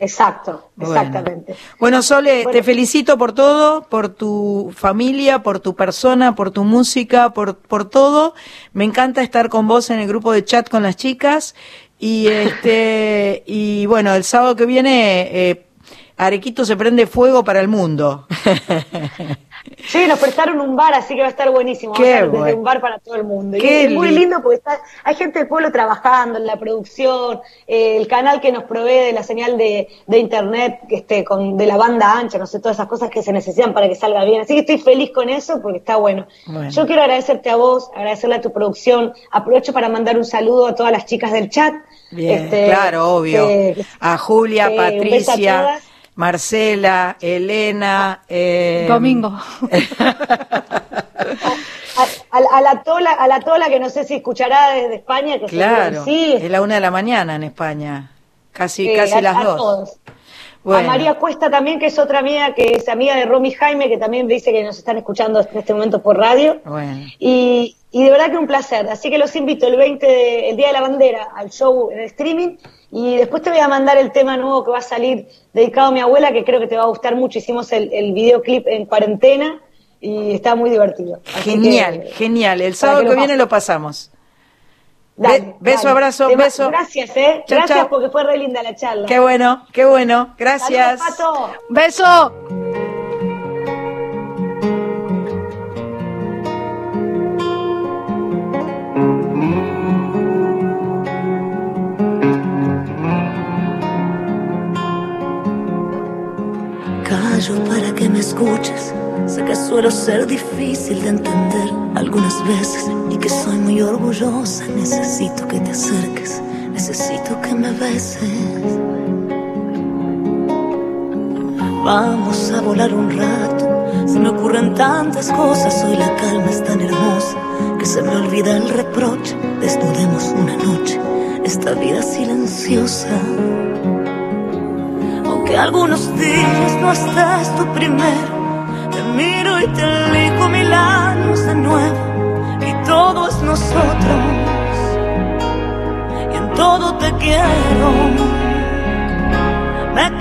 Exacto, exactamente. Bueno, Sole, te felicito por todo, por tu familia, por tu persona, por tu música, por, por todo. Me encanta estar con vos en el grupo de chat con las chicas. Y este, y bueno, el sábado que viene, eh, Arequito se prende fuego para el mundo. Sí, nos prestaron un bar, así que va a estar buenísimo. Qué desde un bar para todo el mundo. y es muy lindo porque está, hay gente del pueblo trabajando en la producción, eh, el canal que nos provee de la señal de, de internet este, con, de la banda ancha, no sé, todas esas cosas que se necesitan para que salga bien. Así que estoy feliz con eso porque está bueno. Yo quiero agradecerte a vos, agradecerle a tu producción. Aprovecho para mandar un saludo a todas las chicas del chat. Bien, este, claro, obvio. a Julia, Patricia. Marcela, Elena. Eh, Domingo. a, la tola, a la tola que no sé si escuchará desde España. Que claro, sí. es la una de la mañana en España. Casi, casi las dos. A María Cuesta también, que es otra amiga, que es amiga de Romy Jaime, que también dice que nos están escuchando en este momento por radio. Y, y de verdad que un placer. Así que los invito el 20, el Día de la Bandera, al show en streaming y después te voy a mandar el tema nuevo que va a salir dedicado a mi abuela, que creo que te va a gustar mucho. Hicimos el, el videoclip en cuarentena y está muy divertido. genial, genial. El sábado que, viene lo pasamos. beso, abrazo, beso. Gracias, eh. gracias porque fue re linda la charla. Qué bueno, qué bueno. Gracias. Beso. Para que me escuches Sé que suelo ser difícil de entender algunas veces y que soy muy orgullosa. Necesito que te acerques, necesito que me beses. Vamos a volar un rato. Se me ocurren tantas cosas, hoy la calma es tan hermosa que se me olvida el reproche. Desnudemos una noche esta vida silenciosa. Aunque algunos días no estés tú primero miro y te elijo mil años de nuevo y todo es nosotros y en todo te quiero. Me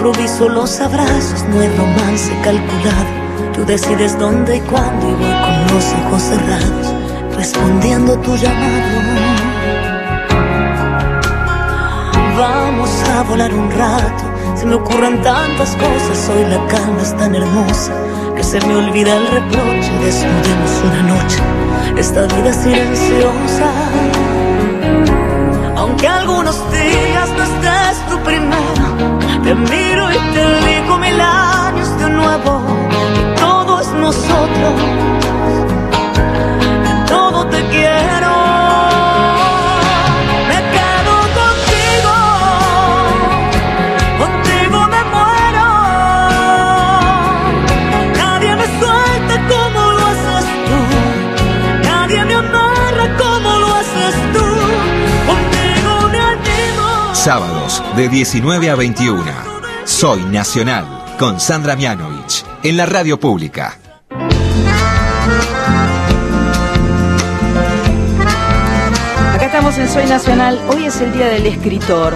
improviso los abrazos, no hay romance calculado. Tú decides dónde y cuándo y voy con los ojos cerrados, respondiendo tu llamado. Vamos a volar un rato, se me ocurren tantas cosas, hoy la calma es tan hermosa que se me olvida el reproche, desnudemos una noche, esta vida silenciosa. Aunque algunos días te elijo mil años de nuevo. Y todo es nosotros, todo te quiero. Me quedo contigo, contigo me muero. Nadie me suelta como lo haces tú, nadie me amarra como lo haces tú. Contigo me animo. Sábados de 19 a 21. Soy Nacional con Sandra Mianovich en la radio pública. Acá estamos en Soy Nacional. Hoy es el Día del Escritor.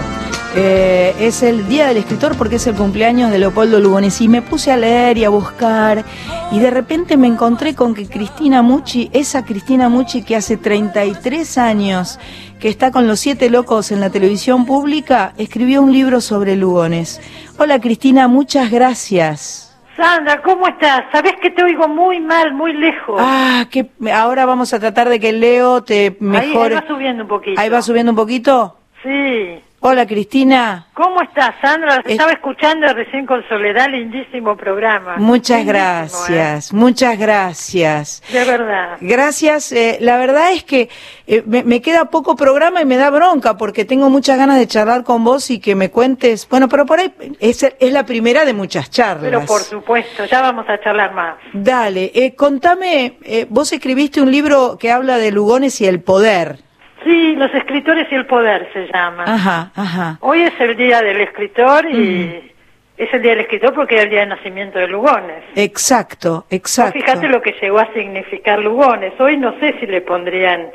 Eh, es el Día del Escritor porque es el cumpleaños de Leopoldo Lugones. Y me puse a leer y a buscar. Y de repente me encontré con que Cristina Mucci, esa Cristina Mucci que hace 33 años que está con los siete locos en la televisión pública, escribió un libro sobre Lugones. Hola Cristina, muchas gracias. Sandra, ¿cómo estás? Sabes que te oigo muy mal, muy lejos. Ah, que ahora vamos a tratar de que Leo te ahí, mejore. ahí va subiendo un poquito. Ahí va subiendo un poquito. Sí. Hola Cristina. ¿Cómo estás, Sandra? Es- Estaba escuchando recién con Soledad, lindísimo programa. Muchas Lindísimo, gracias, muchas gracias. ¿eh? De verdad. Gracias. eh, la verdad es que eh, me, me queda poco programa y me da bronca porque tengo muchas ganas de charlar con vos y que me cuentes. Bueno, pero por ahí es, es la primera de muchas charlas. Pero por supuesto, ya vamos a charlar más. Dale, eh, contame, eh, vos escribiste un libro que habla de Lugones y el poder. Sí, Los escritores y el poder se llama. Ajá, ajá. Hoy es el día del escritor y es el día del escritor porque es el día de nacimiento de Lugones. Exacto, exacto. Fíjate lo que llegó a significar Lugones. Hoy no sé si le pondrían,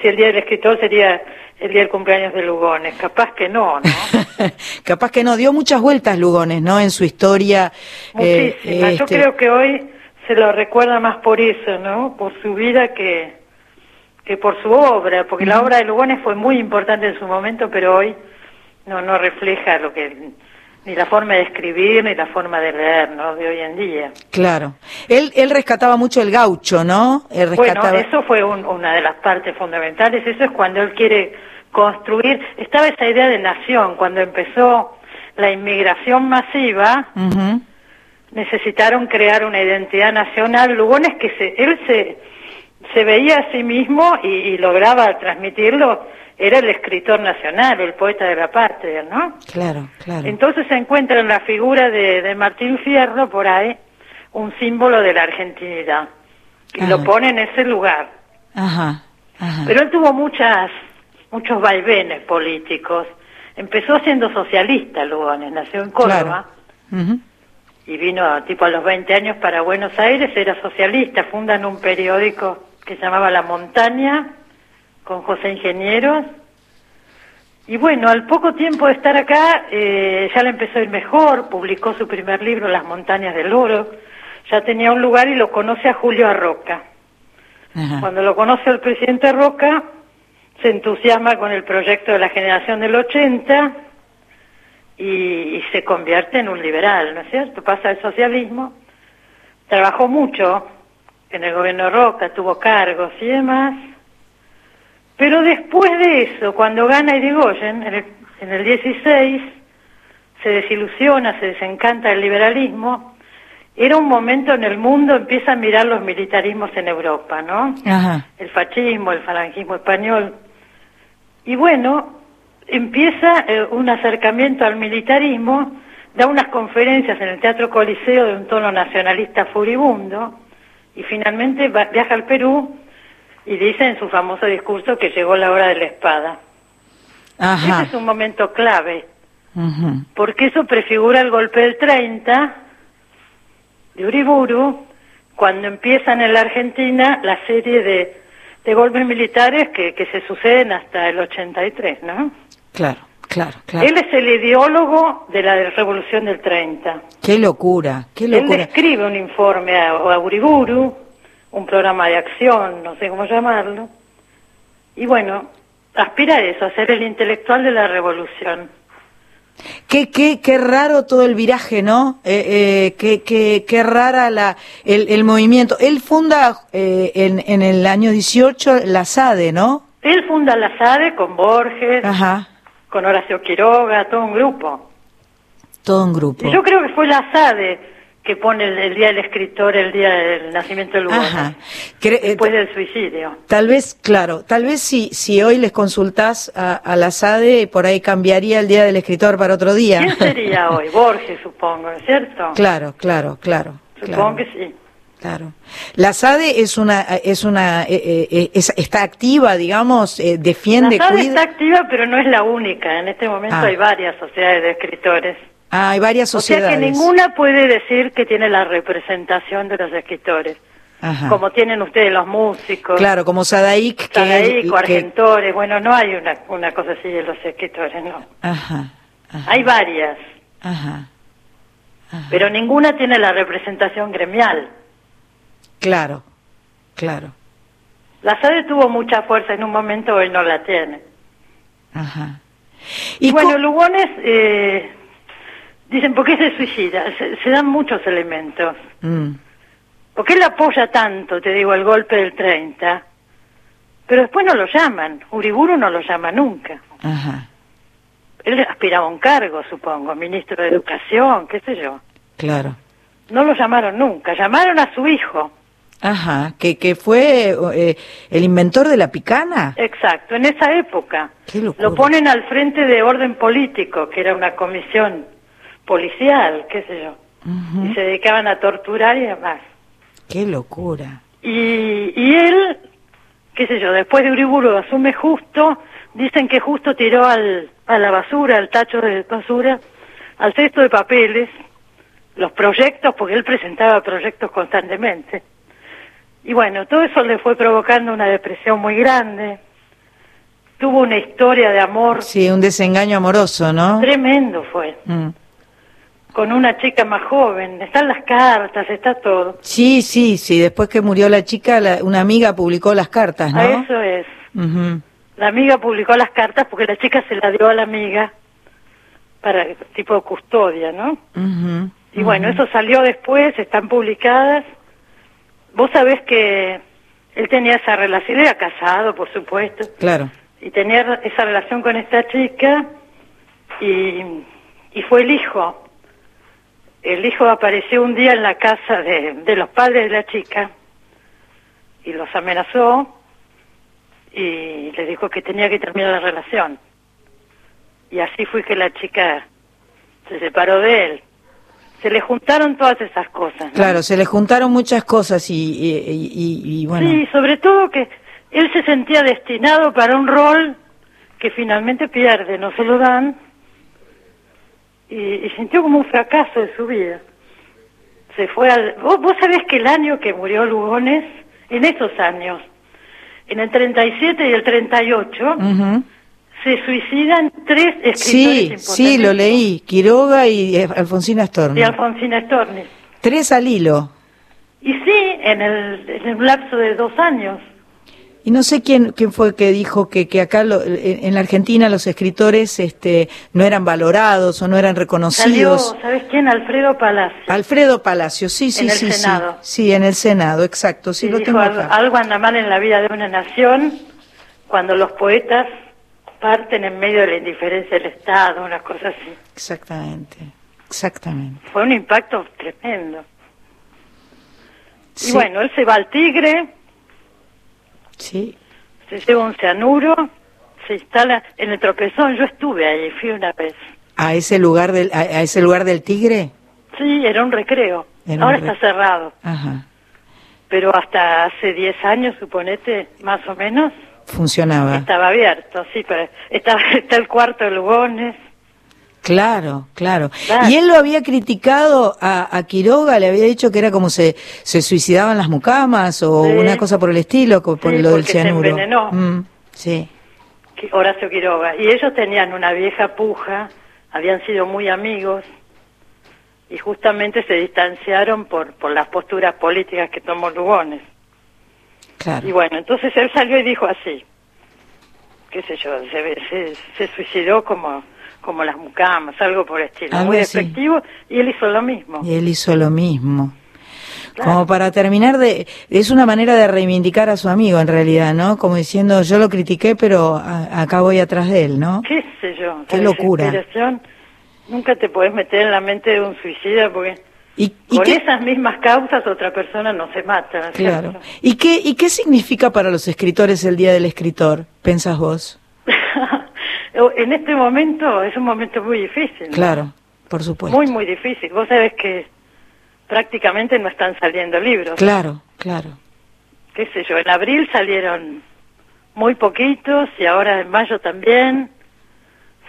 si el día del escritor sería el día del cumpleaños de Lugones. Capaz que no, ¿no? Capaz que no, dio muchas vueltas Lugones, ¿no? En su historia. eh, Muchísimas. Yo este, creo que hoy se lo recuerda más por eso, ¿no? Por su vida que, que por su obra, porque la obra de Lugones fue muy importante en su momento, pero hoy no no refleja lo que ni la forma de escribir ni la forma de leer, ¿no? De hoy en día. Claro. Él, él rescataba mucho el gaucho, ¿no? Él rescataba... Bueno, eso fue un- una de las partes fundamentales. Eso es cuando él quiere construir. Estaba esa idea de nación. Cuando empezó la inmigración masiva, necesitaron crear una identidad nacional. Lugones que se, él se, se veía a sí mismo y, y lograba transmitirlo. Era el escritor nacional, el poeta de la patria, ¿no? Claro, claro. Entonces se encuentra en la figura de, de Martín Fierro por ahí un símbolo de la argentinidad y lo pone en ese lugar. Ajá, ajá. Pero él tuvo muchas, muchos vaivenes políticos. Empezó siendo socialista Lugones, nació en Córdoba y vino tipo a los 20 años para Buenos Aires, era socialista, fundan un periódico que se llamaba La Montaña, con José Ingenieros, y bueno, al poco tiempo de estar acá, eh, ya le empezó a ir mejor, publicó su primer libro, Las Montañas del Oro, ya tenía un lugar y lo conoce a Julio Arroca. Cuando lo conoce el presidente Roca, se entusiasma con el proyecto de la generación del 80 y, se convierte en un liberal, ¿no es cierto? Pasa al socialismo, trabajó mucho en el gobierno Roca, tuvo cargos y demás, pero después de eso, cuando gana Irigoyen, en el, en el 16, se desilusiona, se desencanta del liberalismo, era un momento en el mundo, empieza a mirar los militarismos en Europa, ¿no? El fascismo, el falangismo español. Y bueno, empieza eh, un acercamiento al militarismo, da unas conferencias en el Teatro Coliseo de un tono nacionalista furibundo, y finalmente viaja al Perú y dice en su famoso discurso que llegó la hora de la espada. Ese es un momento clave, porque eso prefigura el golpe del 30 de Uriburu, cuando empiezan en la Argentina la serie de, de golpes militares que, que se suceden hasta el 83, ¿no? Claro, claro, claro. Él es el ideólogo de la revolución del 30. Qué locura, qué locura. Él escribe un informe a, a Uriburu, un programa de acción, no sé cómo llamarlo, y bueno, aspira a eso, a ser el intelectual de la revolución. Qué, qué, qué raro todo el viraje, ¿no? Eh, eh, qué, qué, qué, rara la, el, el movimiento. Él funda eh, en, en el año 18 la SADE, ¿no? Él funda la SADE con Borges, con Horacio Quiroga, todo un grupo. Todo un grupo. Yo creo que fue la SADE que pone el, Día del Escritor, el Día del Nacimiento del Lugones, después del suicidio. Tal vez, claro, tal vez si, si hoy les consultás a, la SADE, por ahí cambiaría el Día del Escritor para otro día. ¿Quién sería hoy? Borges, supongo, cierto? Claro, claro, claro. Supongo que sí. Claro. La SADE es una, es una, eh, eh, está activa, digamos, eh, defiende. La SADE está activa, pero no es la única. En este momento ah. hay varias sociedades de escritores. Ah, hay varias sociedades. O sea que ninguna puede decir que tiene la representación de los escritores. Como tienen ustedes los músicos. Claro, como. Sadaik o Argentores. Bueno, no hay una, una cosa así de los escritores, no. Ajá. Hay varias. Ajá. Pero ninguna tiene la representación gremial. Claro, claro. La SADE tuvo mucha fuerza en un momento, hoy no la tiene. Ajá. Y bueno, Lugones... Eh, Dicen, ¿por qué se suicida? Se, dan muchos elementos. Mm. Porque él apoya tanto, te digo, el golpe del 30, pero después no lo llaman. Uriburu no lo llama nunca. Ajá. Él aspiraba a un cargo, supongo, ministro de Educación, qué sé yo. Claro. No lo llamaron nunca, llamaron a su hijo. Ajá, que, que fue eh, el inventor de la picana. Exacto, en esa época. Qué lo ponen al frente de orden político, que era una comisión policial, qué sé yo. Y se dedicaban a torturar y demás. Qué locura. Y, y él, qué sé yo, después de Uriburu asume justo, dicen que justo tiró al, a la basura, al tacho de basura, al cesto de papeles, los proyectos, porque él presentaba proyectos constantemente. Y bueno, todo eso le fue provocando una depresión muy grande. Tuvo una historia de amor. Sí, un desengaño amoroso, ¿no? Tremendo fue. Mm con una chica más joven. Están las cartas, está todo. Sí, sí, sí. Después que murió la chica, una amiga publicó las cartas, ¿no? eso es. La amiga publicó las cartas porque la chica se la dio a la amiga para tipo de custodia, ¿no? Y bueno, eso salió después, están publicadas. Vos sabés que él tenía esa relación, era casado, por supuesto. Claro. Y tenía esa relación con esta chica y, y fue el hijo el hijo apareció un día en la casa de, de los padres de la chica y los amenazó y le dijo que tenía que terminar la relación. Y así fue que la chica se separó de él. Se le juntaron todas esas cosas. Claro, se le juntaron muchas cosas y, y, y, bueno. Sí, sobre todo que él se sentía destinado para un rol que finalmente pierde, no se lo dan y, sintió como un fracaso de su vida. se fue al... ¿Vos, vos sabés que el año que murió Lugones, en esos años, en el 37 y el 38, se suicidan tres escritores Sí, sí, lo leí. Quiroga y eh, Alfonsina Storni. Y Alfonsina Storni. Tres al hilo. Y sí, en el, en el lapso de dos años. Y no sé quién, quién fue que dijo que, que acá lo- en en la Argentina los escritores este, no eran valorados o no eran Salió, reconocidos. ¿sabes quién? Alfredo Palacio. Alfredo Palacio, sí, sí, En el sí, sí. Senado. Sí, en el Senado, exacto, sí Y lo dijo tengo algo, acá. algo anda mal en la vida de una nación cuando los poetas parten en medio de la indiferencia del Estado, una cosa así. Exactamente, exactamente. Fue un impacto tremendo. Sí. Y bueno, él se va al Tigre, Sí, se lleva un cianuro, se instala en el tropezón. Yo estuve ahí, fui una vez. a ese lugar del, a, a ese lugar del Tigre. Sí, era un recreo. Era un Ahora está cerrado. Ajá, Pero hasta hace 10 años, suponete, más o menos, funcionaba. estaba abierto. Sí, pero está, está el cuarto de Lugones. Claro, claro, Claro. Y él lo había criticado a, a Quiroga, le había dicho que era como se, se suicidaban las mucamas o Sí. una cosa por el estilo, por Sí, lo del porque se cianuro. envenenó. Mm, sí, Horacio Quiroga. Y ellos tenían una vieja puja, habían sido muy amigos y justamente se distanciaron por, por las posturas políticas que tomó Lugones. Claro. Y bueno, entonces él salió y dijo así, qué sé yo, se, se, se suicidó como, como las mucamas, algo por el estilo, Algo muy así. despectivo, y él hizo lo mismo. Y él hizo lo mismo. Claro. Como para terminar de, es una manera de reivindicar a su amigo en realidad, ¿no? Como diciendo, yo lo critiqué, pero a- acá voy atrás de él, ¿no? ¿Qué sé yo? Qué la locura. Nunca te puedes meter en la mente de un suicida porque ¿Y, y con qué, esas mismas causas otra persona no se mata. ¿no es claro. cierto? ¿Y qué, ¿Y qué significa para los escritores el Día del Escritor? ¿Pensás vos? en este momento es un momento muy difícil. ¿no? Claro, por supuesto. Muy, muy difícil. Vos sabés que prácticamente no están saliendo libros. Claro, claro. Qué sé yo, en abril salieron muy poquitos y ahora en mayo también.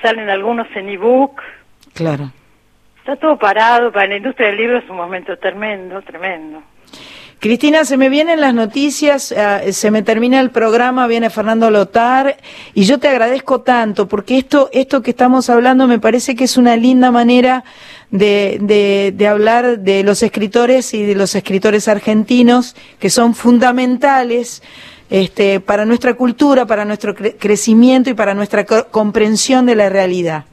Salen algunos en ebook. Claro. Está todo parado. Para la industria del libro es un momento tremendo, tremendo. Cristina, se me vienen las noticias, eh, se me termina el programa, viene Fernando Lotar y yo te agradezco tanto porque esto, esto que estamos hablando me parece que es una linda manera de, de, de hablar de los escritores y de los escritores argentinos que son fundamentales este, para nuestra cultura, para nuestro cre- crecimiento y para nuestra co- comprensión de la realidad.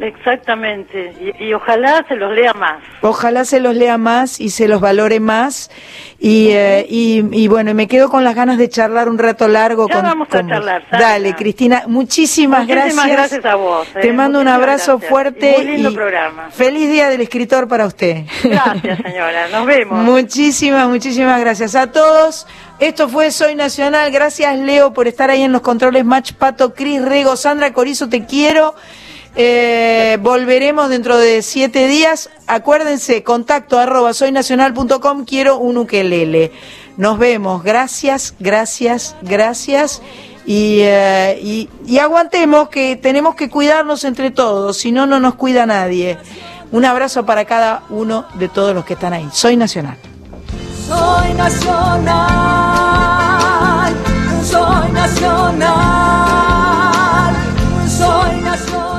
Exactamente. Y, y ojalá se los lea más. Ojalá se los lea más y se los valore más. Y, eh, y, y bueno, me quedo con las ganas de charlar un rato largo Ya con, vamos a con charlar. Dale, Cristina, muchísimas, Muchísimas gracias a vos, eh. Te mando un abrazo gracias. fuerte Y muy lindo programa. feliz día del escritor para usted. Gracias, señora. Nos vemos. Muchísimas, muchísimas gracias a todos. Esto fue Soy Nacional. Gracias, Leo, por estar ahí en los controles. Match Pato, Cris Rego, Sandra Corizo, te quiero. Eh, volveremos dentro de siete días. Acuérdense, contacto arroba soynacional.com. Quiero un ukelele. Nos vemos. Gracias, gracias, gracias. Eh, y, y aguantemos que tenemos que cuidarnos entre todos, si no, no nos cuida nadie. Un abrazo para cada uno de todos los que están ahí. Soy Nacional. Soy nacional, soy nacional, soy nacional.